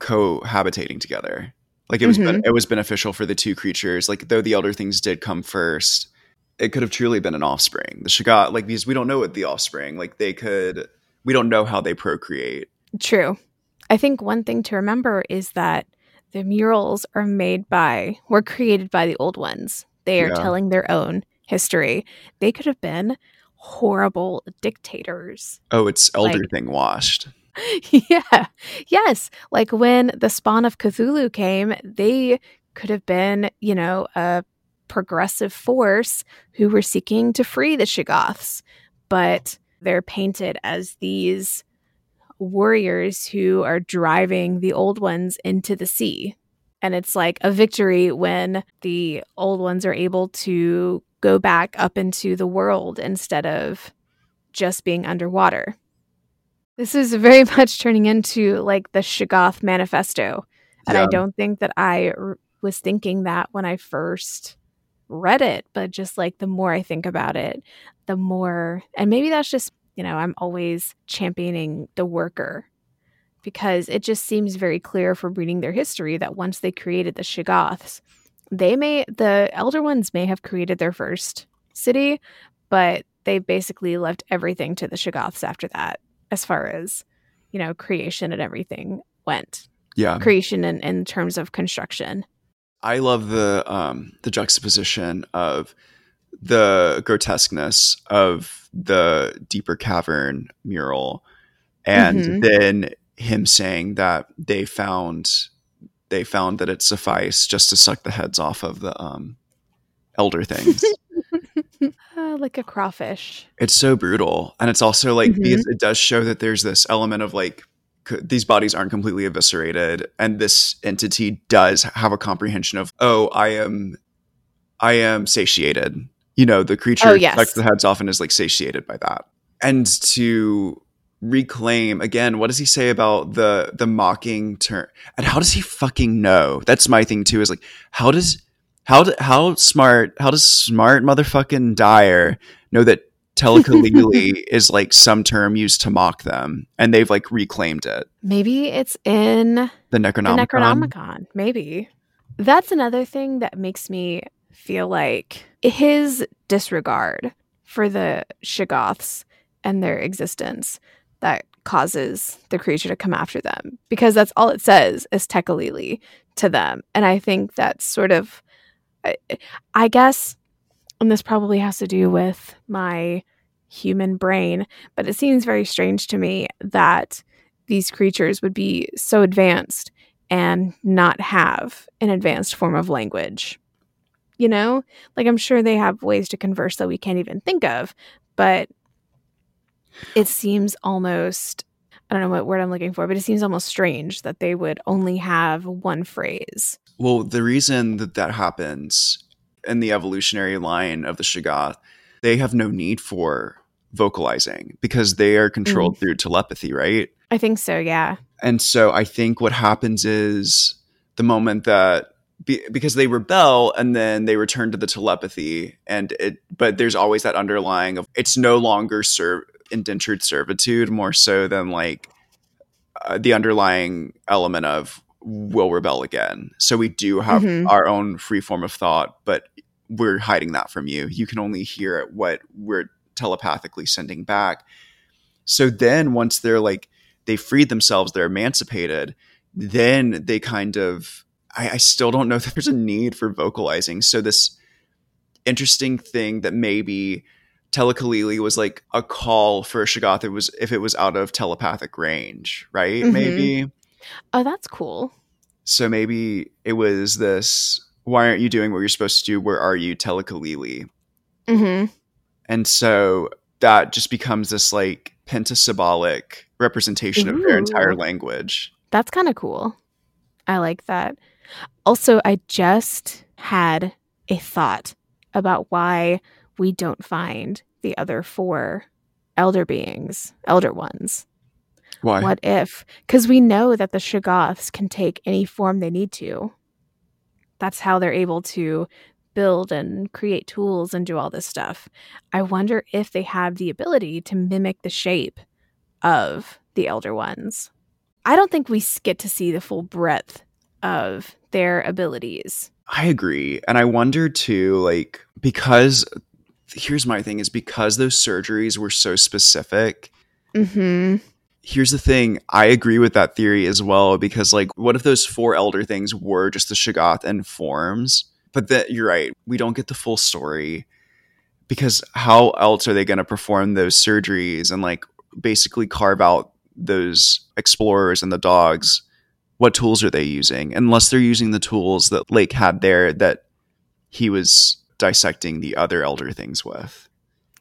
cohabitating together. Like it was ben- mm-hmm. it was beneficial for the two creatures. Like though the elder things did come first, it could have truly been an offspring. The Shoggoth, like because we don't know what the offspring, like they could we don't know how they procreate. True. I think one thing to remember is that the murals are made by, were created by the old ones. They are Yeah. telling their own history. They could have been horrible dictators. Oh, it's elder Like- thing washed. yeah. Yes. Like when the spawn of Cthulhu came, they could have been, you know, a progressive force who were seeking to free the Shoggoths. But they're painted as these warriors who are driving the old ones into the sea. And it's like a victory when the old ones are able to go back up into the world instead of just being underwater. This is very much turning into like the Shoggoth manifesto. And I don't think that I r- was thinking that when I first read it, but just like the more I think about it, the more, and maybe that's just, you know, I'm always championing the worker because it just seems very clear from reading their history that once they created the Shoggoths, they may, the elder ones may have created their first city, but they basically left everything to the Shoggoths after that, as far as, you know, creation and everything went. Yeah. Creation in, in terms of construction. I love the um the juxtaposition of the grotesqueness of the deeper cavern mural and Mhm. then him saying that they found they found that it sufficed just to suck the heads off of the um elder things. Uh, like a crawfish. it's so brutal and it's also like Mhm. because it does show that there's this element of like c- these bodies aren't completely eviscerated and this entity does have a comprehension of oh i am i am satiated you know the creature Oh, yes. the heads off and is like satiated by that and to reclaim again what does he say about the the mocking term and how does he fucking know that's my thing too is like how does how d- how smart how does smart motherfucking dyer know that telekalili is like some term used to mock them and they've like reclaimed it Maybe it's in the the necronomicon, Necronomicon. Maybe. That's another thing that makes me feel like his disregard for the Shoggoths and their existence that causes the creature to come after them because that's all it says is Tekeli-li to them. And I think that's sort of, I, I guess, and this probably has to do with my human brain, but it seems very strange to me that these creatures would be so advanced and not have an advanced form of language. You know, like I'm sure they have ways to converse that we can't even think of, but it seems almost I don't know what word I'm looking for, but it seems almost strange that they would only have one phrase. Well, the reason that that happens in the evolutionary line of the Shagath, they have no need for vocalizing because they are controlled mm. through telepathy, right? I think so, yeah. And so I think what happens is the moment that be, because they rebel and then they return to the telepathy and it but there's always that underlying of it's no longer serve indentured servitude more so than like uh, the underlying element of will rebel again. So we do have mm-hmm. our own free form of thought, but we're hiding that from you. You can only hear what we're telepathically sending back. So then once they're like they freed themselves, they're emancipated, then they kind of I, I still don't know that there's a need for vocalizing. So this interesting thing that maybe Telekalili was like a call for Shoggoth It was if it was out of telepathic range, right? Mm-hmm. Maybe. Oh, that's cool. So maybe it was this. Why aren't you doing what you're supposed to do? Where are you, Telekalili? Mm-hmm. And so that just becomes this like pentasymbolic representation Ooh. of their entire language. That's kind of cool. I like that. Also, I just had a thought about why we don't find the other four elder beings, elder ones. Why? What if? Because we know that the Shoggoths can take any form they need to. That's how they're able to build and create tools and do all this stuff. I wonder if they have the ability to mimic the shape of the elder ones. I don't think we get to see the full breadth of their abilities. I agree. And I wonder too, like, because here's my thing is because those surgeries were so specific. Mm-hmm. Here's the thing. I agree with that theory as well because, like, what if those four elder things were just the Shoggoth and forms? But that you're right. We don't get the full story because how else are they going to perform those surgeries and like basically carve out those explorers and the dogs? What tools are they using? Unless they're using the tools that Lake had there that he was dissecting the other elder things with.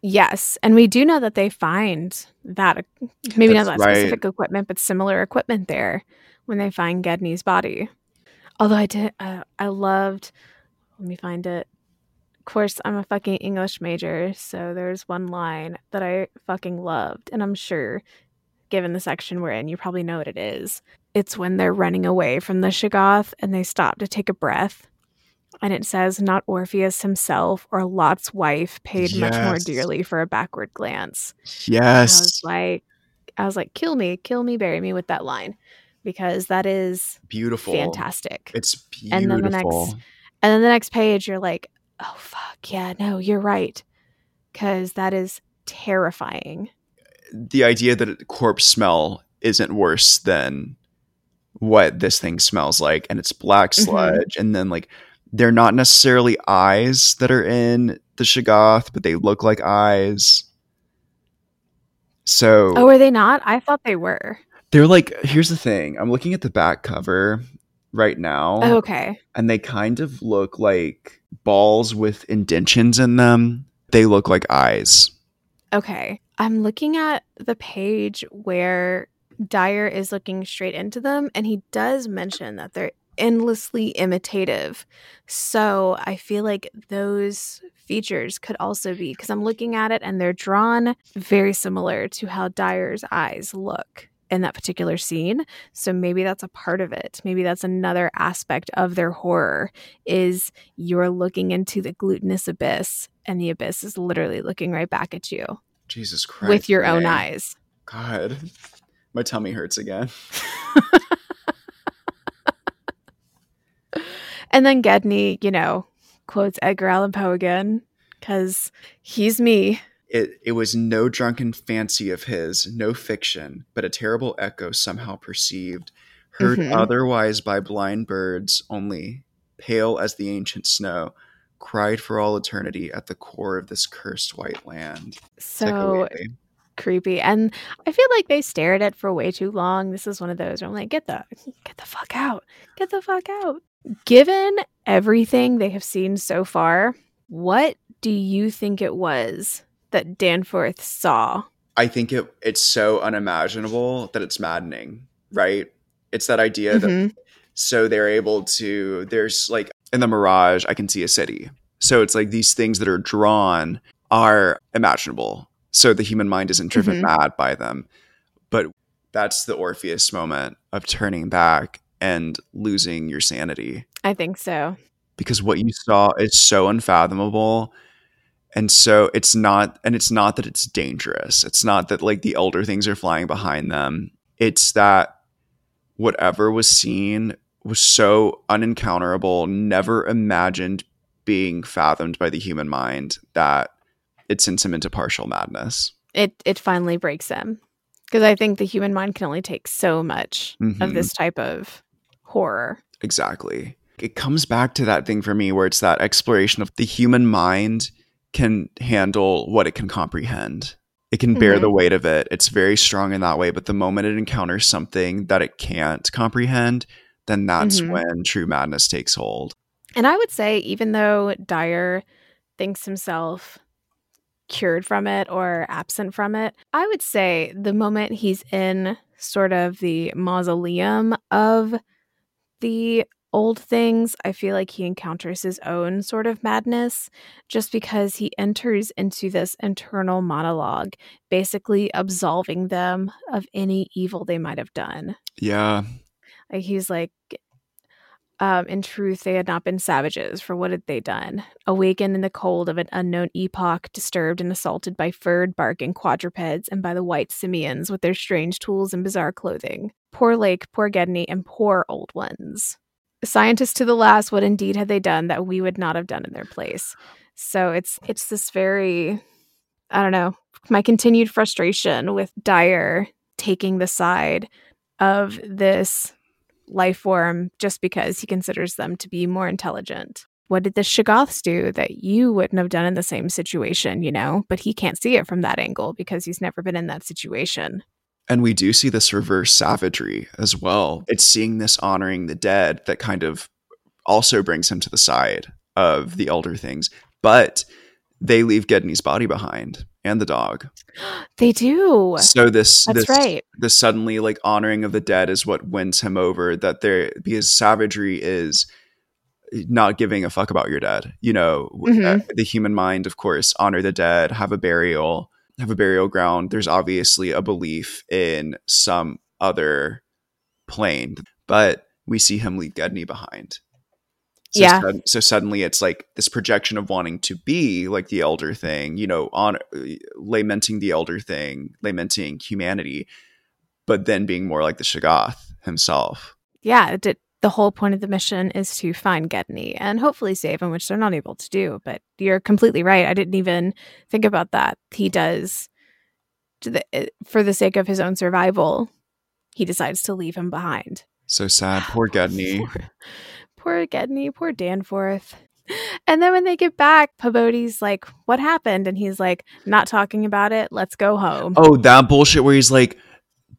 Yes, and we do know that they find that maybe That's not that right. specific equipment, but similar equipment there when they find Gedney's body. Although I did, uh, I loved. Let me find it. Of course, I'm a fucking English major, so there's one line that I fucking loved, and I'm sure, given the section we're in, you probably know what it is. It's when they're running away from the Shoggoth and they stop to take a breath and it says not Orpheus himself or Lot's wife paid yes. much more dearly for a backward glance. Yes. I was like I was like kill me, kill me, bury me with that line because that is beautiful. Fantastic. It's beautiful. And then the next and then the next page you're like, "Oh fuck, yeah, no, you're right." Cuz that is terrifying. The idea that corpse smell isn't worse than what this thing smells like and it's black mm-hmm. sludge mm-hmm. and then like they're not necessarily eyes that are in the Shoggoth, but they look like eyes. So Oh, are they not? I thought they were. They're like here's the thing. I'm looking at the back cover right now. Oh, okay. And they kind of look like balls with indentions in them. They look like eyes. Okay. I'm looking at the page where Dyer is looking straight into them and he does mention that they're endlessly imitative. So I feel like those features could also be because I'm looking at it and they're drawn very similar to how Dyer's eyes look in that particular scene. So maybe that's a part of it. Maybe that's another aspect of their horror is you're looking into the glutinous abyss and the abyss is literally looking right back at you. Jesus Christ. With your man. own eyes. God. My tummy hurts again. And then Gedney, you know, quotes Edgar Allan Poe again because he's me. It, it was no drunken fancy of his, no fiction, but a terrible echo somehow perceived, heard Mhm. otherwise by blind birds only, pale as the ancient snow, cried for all eternity at the core of this cursed white land. So creepy. And I feel like they stared at it for way too long. This is one of those where I'm like, get the get the fuck out. Get the fuck out. Given everything they have seen so far, what do you think it was that Danforth saw? I think it it's so unimaginable that it's maddening, right? It's that idea that Mhm. so they're able to there's like in the mirage i can see a city. So it's like these things that are drawn are imaginable. So the human mind isn't driven Mhm. mad by them. But that's the orpheus moment of turning back and losing your sanity. I think so. because what you saw is so unfathomable and so it's not and it's not that it's dangerous. It's not that like the elder things are flying behind them. It's that whatever was seen was so unencounterable never imagined being fathomed by the human mind that it sends him into partial madness It it finally breaks him. Because I think the human mind can only take so much of Mhm. this type of horror. Exactly. It comes back to that thing for me where it's that exploration of the human mind can handle what it can comprehend. It can bear Mhm. the weight of it. It's very strong in that way. But the moment it encounters something that it can't comprehend, then that's Mhm. when true madness takes hold. And I would say, even though Dyer thinks himself cured from it or absent from it, I would say the moment he's in sort of the mausoleum of the old things, I feel like he encounters his own sort of madness just because he enters into this internal monologue, basically absolving them of any evil they might have done. Yeah. Like he's like, um, in truth, they had not been savages, for what had they done? Awakened in the cold of an unknown epoch, disturbed and assaulted by furred, barking quadrupeds and by the white simians with their strange tools and bizarre clothing. Poor Lake, poor Gedney, and poor old ones. Scientists to the last, what indeed had they done that we would not have done in their place? So it's it's this very, I don't know, my continued frustration with Dyer taking the side of this life form just because he considers them to be more intelligent. What did the Shoggoths do that you wouldn't have done in the same situation, you know? But he can't see it from that angle because he's never been in that situation. And we do see this reverse savagery as well. It's seeing this honoring the dead that kind of also brings him to the side of the elder things. But they leave Gedney's body behind and the dog. They do. So this That's this right. this suddenly like honoring of the dead is what wins him over. That there because savagery is not giving a fuck about your dead. You know, Mhm. uh, the human mind, of course, honor the dead, have a burial, have a burial ground. There's obviously a belief in some other plane, but we see him leave Gedney behind. So Yeah. so suddenly it's like this projection of wanting to be like the elder thing, you know, on lamenting the elder thing, lamenting humanity, but then being more like the Shoggoth himself. Yeah, did, the whole point of the mission is to find Gedney and hopefully save him, which they're not able to do. But you're completely right. I didn't even think about that. He does, to the, eh, for the sake of his own survival, he decides to leave him behind. So sad, poor Gedney. Poor, poor Gedney, poor Danforth. And then when they get back, Pabodie's like, What happened? And he's like, Not talking about it. Let's go home. Oh, that bullshit where he's like,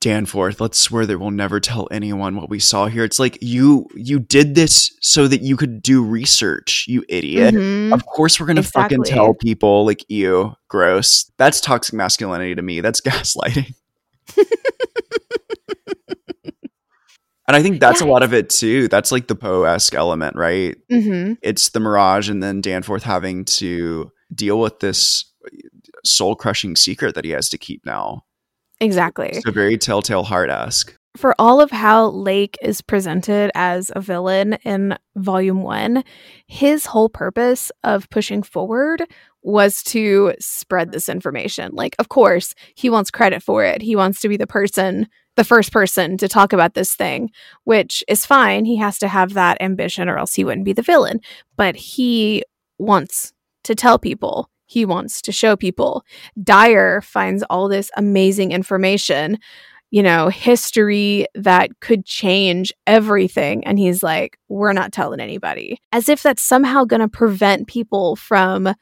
Danforth, let's swear that we'll never tell anyone what we saw here. It's like you you did this so that you could do research, you idiot. Mhm. Of course we're gonna fucking tell people like you, gross. That's toxic masculinity to me. That's gaslighting. and I think that's a lot of it too. That's like the Poe-esque element, right? Mhm. It's the Mirage and then Danforth having to deal with this soul crushing secret that he has to keep now. Exactly. a very Telltale Heart esque. for all of how Lake is presented as a villain in volume one, his whole purpose of pushing forward was to spread this information. Like, of course, he wants credit for it. He wants to be the person, the first person to talk about this thing, which is fine. He has to have that ambition or else he wouldn't be the villain. But he wants to tell people he wants to show people. Dyer finds all this amazing information, you know, history that could change everything. And he's like, we're not telling anybody. As if that's somehow going to prevent people from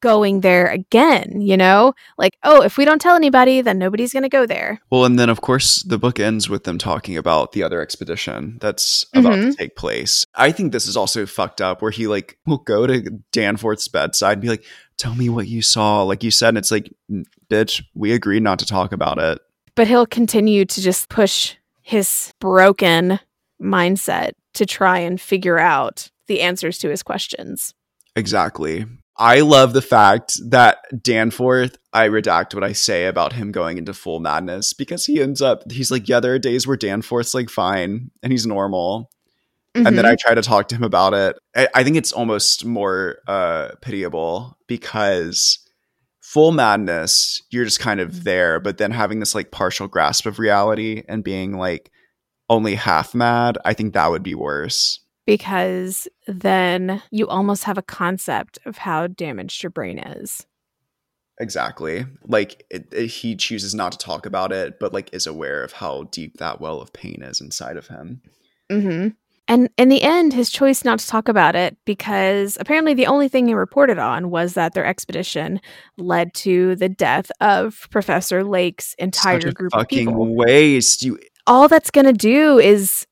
going there again, you know? Like, oh, if we don't tell anybody, then nobody's going to go there. Well, and then of course the book ends with them talking about the other expedition that's about Mhm. to take place. I think this is also fucked up where he like will go to Danforth's bedside and be like, "Tell me what you saw." Like you said, and it's like, "Mm, "Bitch, we agreed not to talk about it." But he'll continue to just push his broken mindset to try and figure out the answers to his questions. Exactly. I love the fact that Danforth, I redact what I say about him going into full madness because he ends up, he's like, yeah, there are days where Danforth's like fine and he's normal. And then. I try to talk to him about it. I, I think it's almost more uh, pitiable because full madness, you're just kind of there, but then having this like partial grasp of reality and being like only half mad, I think that would be worse. Because then you almost have a concept of how damaged your brain is. Exactly. Like it, it- he chooses not to talk about it, but like is aware of how deep that well of pain is inside of him. Mm-hmm. And in the end, his choice not to talk about it because apparently the only thing he reported on was that their expedition led to the death of Professor Lake's entire group of people. waste. You All that's going to do is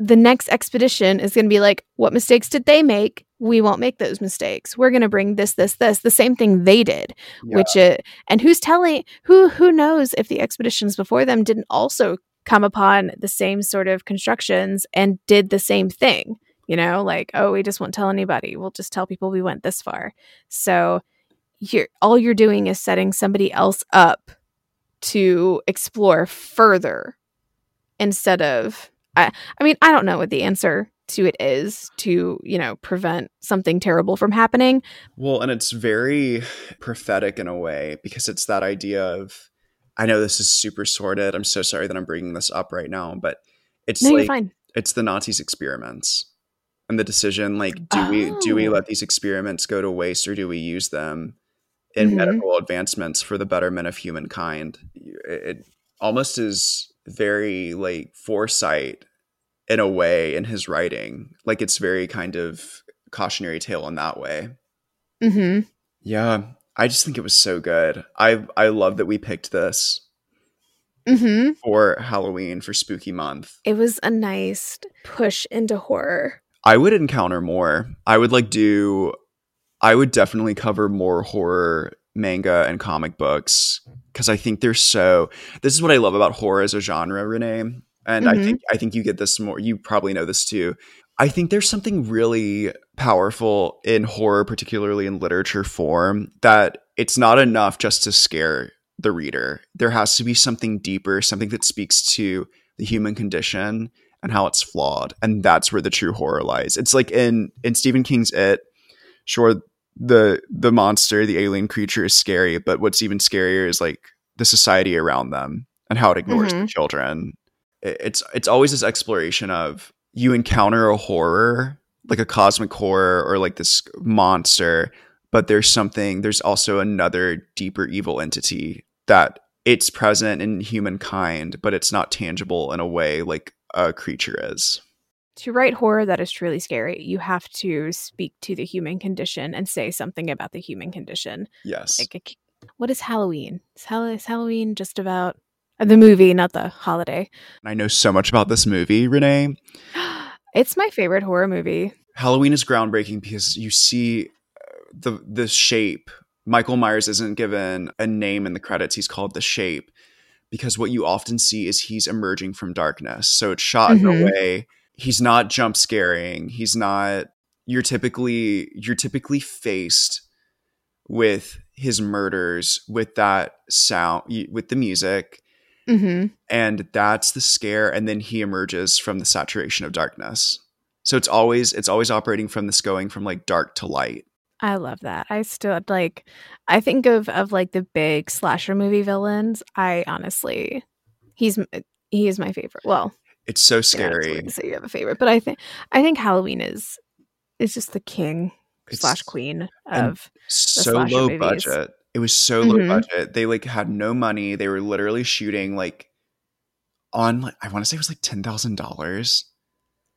the next expedition is going to be like, what mistakes did they make? We won't make those mistakes. We're going to bring this, this, this, the same thing they did. yeah. which it and who's telling who who knows if the expeditions before them didn't also come upon the same sort of constructions and did the same thing you know like oh we just won't tell anybody we'll just tell people we went this far so you're all you're doing is setting somebody else up to explore further instead of I, I mean i don't know what the answer to it is to you know prevent something terrible from happening Well, and it's very prophetic in a way because it's that idea of I know this is super sordid. I'm so sorry that I'm bringing this up right now, but it's no you're like fine it's the Nazis experiments and the decision like do we do we Oh. let these experiments go to waste or do we use them in Mhm. medical advancements for the betterment of humankind it almost is very like foresight in a way in his writing. Like it's very kind of cautionary tale in that way. Mm-hmm. Yeah i just think it was so good. I i love that we picked this mm-hmm. for halloween for spooky month. It was a nice push into horror. I would encounter more. I would like do I would definitely cover more horror manga and comic books because I think they're so this is what I love about horror as a genre, Renee. And I Mhm. think I think you get this more you probably know this too. I think there's something really powerful in horror, particularly in literature form, that it's not enough just to scare the reader. There has to be something deeper, something that speaks to the human condition and how it's flawed and that's where the true horror lies it's like in in stephen king's it sure the the monster the alien creature is scary but what's even scarier is like the society around them and how it ignores the Mhm. children It- it's it's always this exploration of you encounter a horror like a cosmic horror or like this monster but there's something there's also another deeper evil entity that it's present in humankind but it's not tangible in a way like a creature is To write horror that is truly scary, you have to speak to the human condition and say something about the human condition. yes Like, what is Halloween? Is, Hall- is Halloween just about the movie, not the holiday? i know so much about this movie renee It's my favorite horror movie. halloween is groundbreaking because you see uh, the the shape michael myers isn't given a name in the credits he's called the shape because what you often see is he's emerging from darkness so it's shot in Mhm. a way he's not jump scaring he's not you're typically you're typically faced with his murders with that sound with the music hmm and that's the scare and then he emerges from the saturation of darkness so it's always it's always operating from this going from like dark to light I love that. I still like. I think of of like the big slasher movie villains. I honestly, he's he is my favorite. Well, it's so scary to say you have a favorite, but I think I think Halloween is is just the king. It's- slash queen of so low movies. budget. It was so low Mhm. budget. They like had no money. They were literally shooting like on like I want to say it was like ten thousand dollars.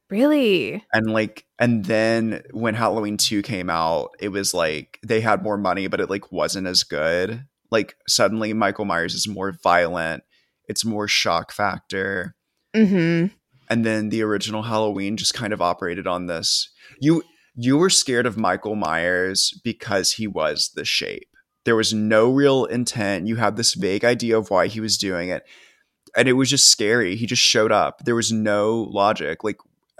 really And like and then when Halloween 2 came out, it was like they had more money, but it like wasn't as good. Like suddenly Michael Myers is more violent. It's more shock factor. Hmm and then the original Halloween just kind of operated on this. You you were scared of Michael Myers because he was the shape. There was no real intent. You had this vague idea of why he was doing it. And it was just scary. He just showed up. There was no logic. Like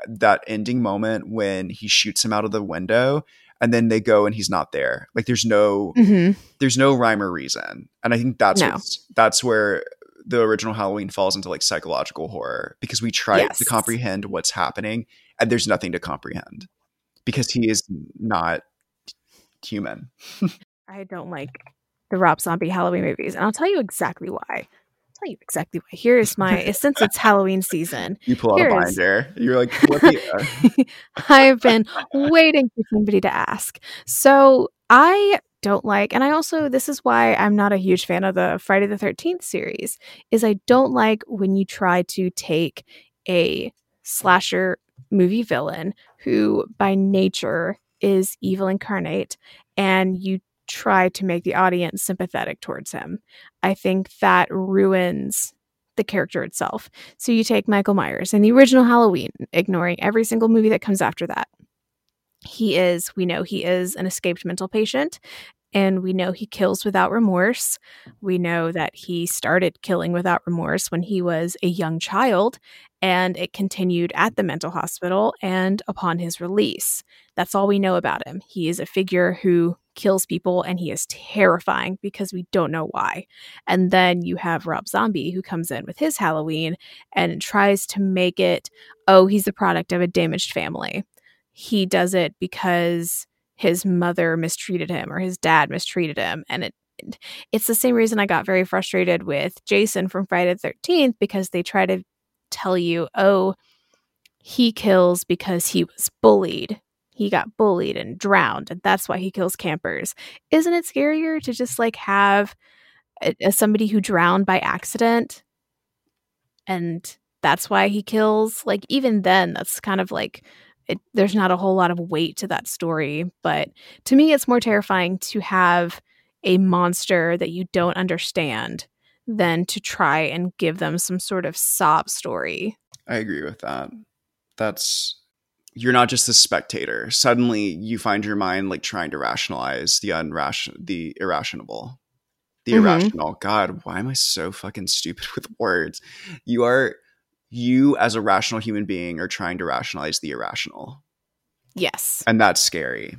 that ending moment when he shoots him out of the window and then they go and he's not there. Like there's no hmm there's no rhyme or reason. And I think that's No. that's where the original Halloween falls into like psychological horror because we try Yes. to comprehend what's happening and there's nothing to comprehend because he is not human. I don't like the Rob Zombie Halloween movies, and I'll tell you exactly why. I'll tell you exactly why. Here is my since it's Halloween season. You pull out a binder. You're like, what the, I've been waiting for somebody to ask. So I don't like, and I also this is why I'm not a huge fan of the Friday the Thirteenth series. Is I don't like when you try to take a slasher movie villain who by nature is evil incarnate and you try to make the audience sympathetic towards him. I think that ruins the character itself. So you take Michael Myers in the original Halloween, ignoring every single movie that comes after that. He is, we know he is an escaped mental patient, and we know he kills without remorse. We know that he started killing without remorse when he was a young child, and it continued at the mental hospital and upon his release. That's all we know about him. He is a figure who kills people, and he is terrifying because we don't know why. And then you have Rob Zombie, who comes in with his Halloween and tries to make it, oh, he's the product of a damaged family. He does it because his mother mistreated him or his dad mistreated him. And it it's the same reason I got very frustrated with Jason from Friday the 13th because they try to tell you, oh, he kills because he was bullied. He got bullied and drowned, and that's why he kills campers. Isn't it scarier to just like have a, a- somebody who drowned by accident and that's why he kills? Like, even then, that's kind of like it, there's not a whole lot of weight to that story. But to me, it's more terrifying to have a monster that you don't understand than to try and give them some sort of sob story. I agree with that. That's you're not just a spectator. Suddenly you find your mind like trying to rationalize the unration the irrational. The Mhm. irrational. God, why am I so fucking stupid with words? You are you as a rational human being are trying to rationalize the irrational. Yes. And that's scary.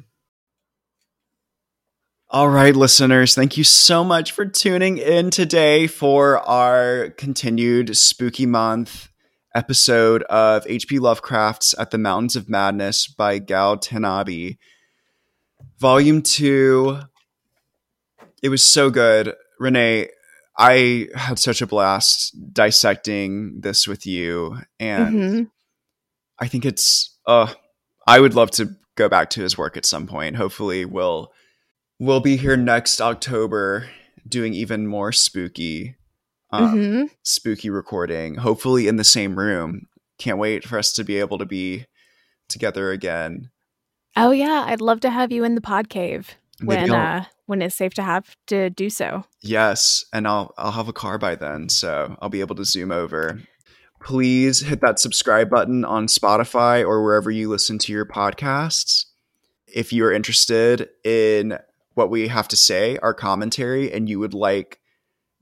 All right, listeners, thank you so much for tuning in today for our continued spooky month episode of H.P. Lovecraft's At the Mountains of Madness by Gou Tanabe. Volume 2. It was so good. Renee, I had such a blast dissecting this with you. And Mhm. I think it's uh I would love to go back to his work at some point. Hopefully we'll we'll be here next October doing even more spooky um, Mhm. spooky recording. Hopefully in the same room. Can't wait for us to be able to be together again. Oh yeah, I'd love to have you in the pod cave Maybe when uh when it's safe to have to do so. Yes, and I'll I'll have a car by then, so I'll be able to zoom over. Please hit that subscribe button on Spotify or wherever you listen to your podcasts. If you are interested in what we have to say, our commentary, and you would like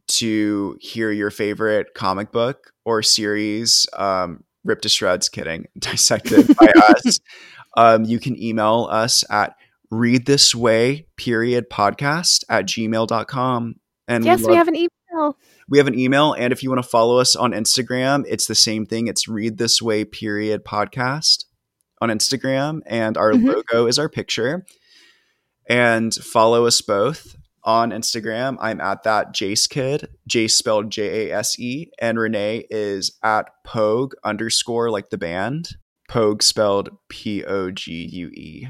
to hear your favorite comic book or series um, ripped to shreds, kidding, dissected by us, um, you can email us at read this way period podcast at gmail.com and yes, we, we have an email. we have an email and if you want to follow us on instagram it's the same thing. It's read this way period podcast on instagram and our Mhm. logo is our picture. And follow us both on instagram. I'm at that jace kid jace spelled j-a-s-e and renee is at pogue underscore like the band. Pogue spelled p-o-g-u-e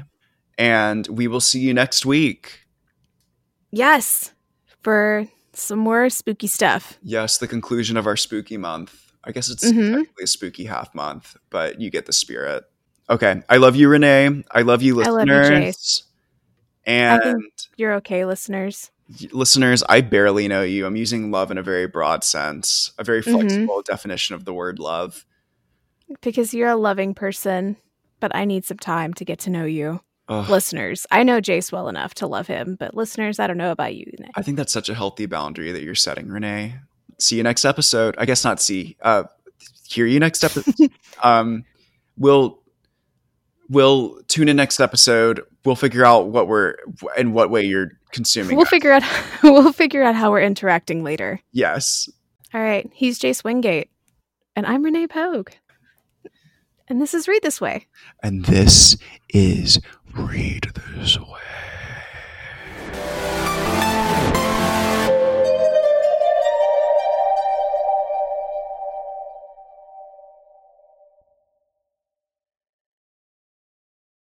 And we will see you next week. Yes, for some more spooky stuff. Yes, the conclusion of our spooky month. I guess it's Mhm. technically a spooky half month, but you get the spirit. Okay. I love you, Renee. I love you, I love listeners. you. And You're okay, listeners. listeners, I barely know you. I'm using love in a very broad sense, a very Mhm. flexible definition of the word love. Because you're a loving person, but I need some time to get to know you. Ugh, Listeners, I know Jace well enough to love him, but listeners, I don't know about you. I think that's such a healthy boundary that you're setting, Renee. See you next episode. I guess not see. Uh hear you next episode. um we'll we'll tune in next episode. We'll figure out what we're in what way you're consuming. We'll us. figure out we'll figure out how we're interacting later. yes. All right, he's Jace Wingate, and I'm Renee Pogue, and this is Read This Way. And this is Read This Way.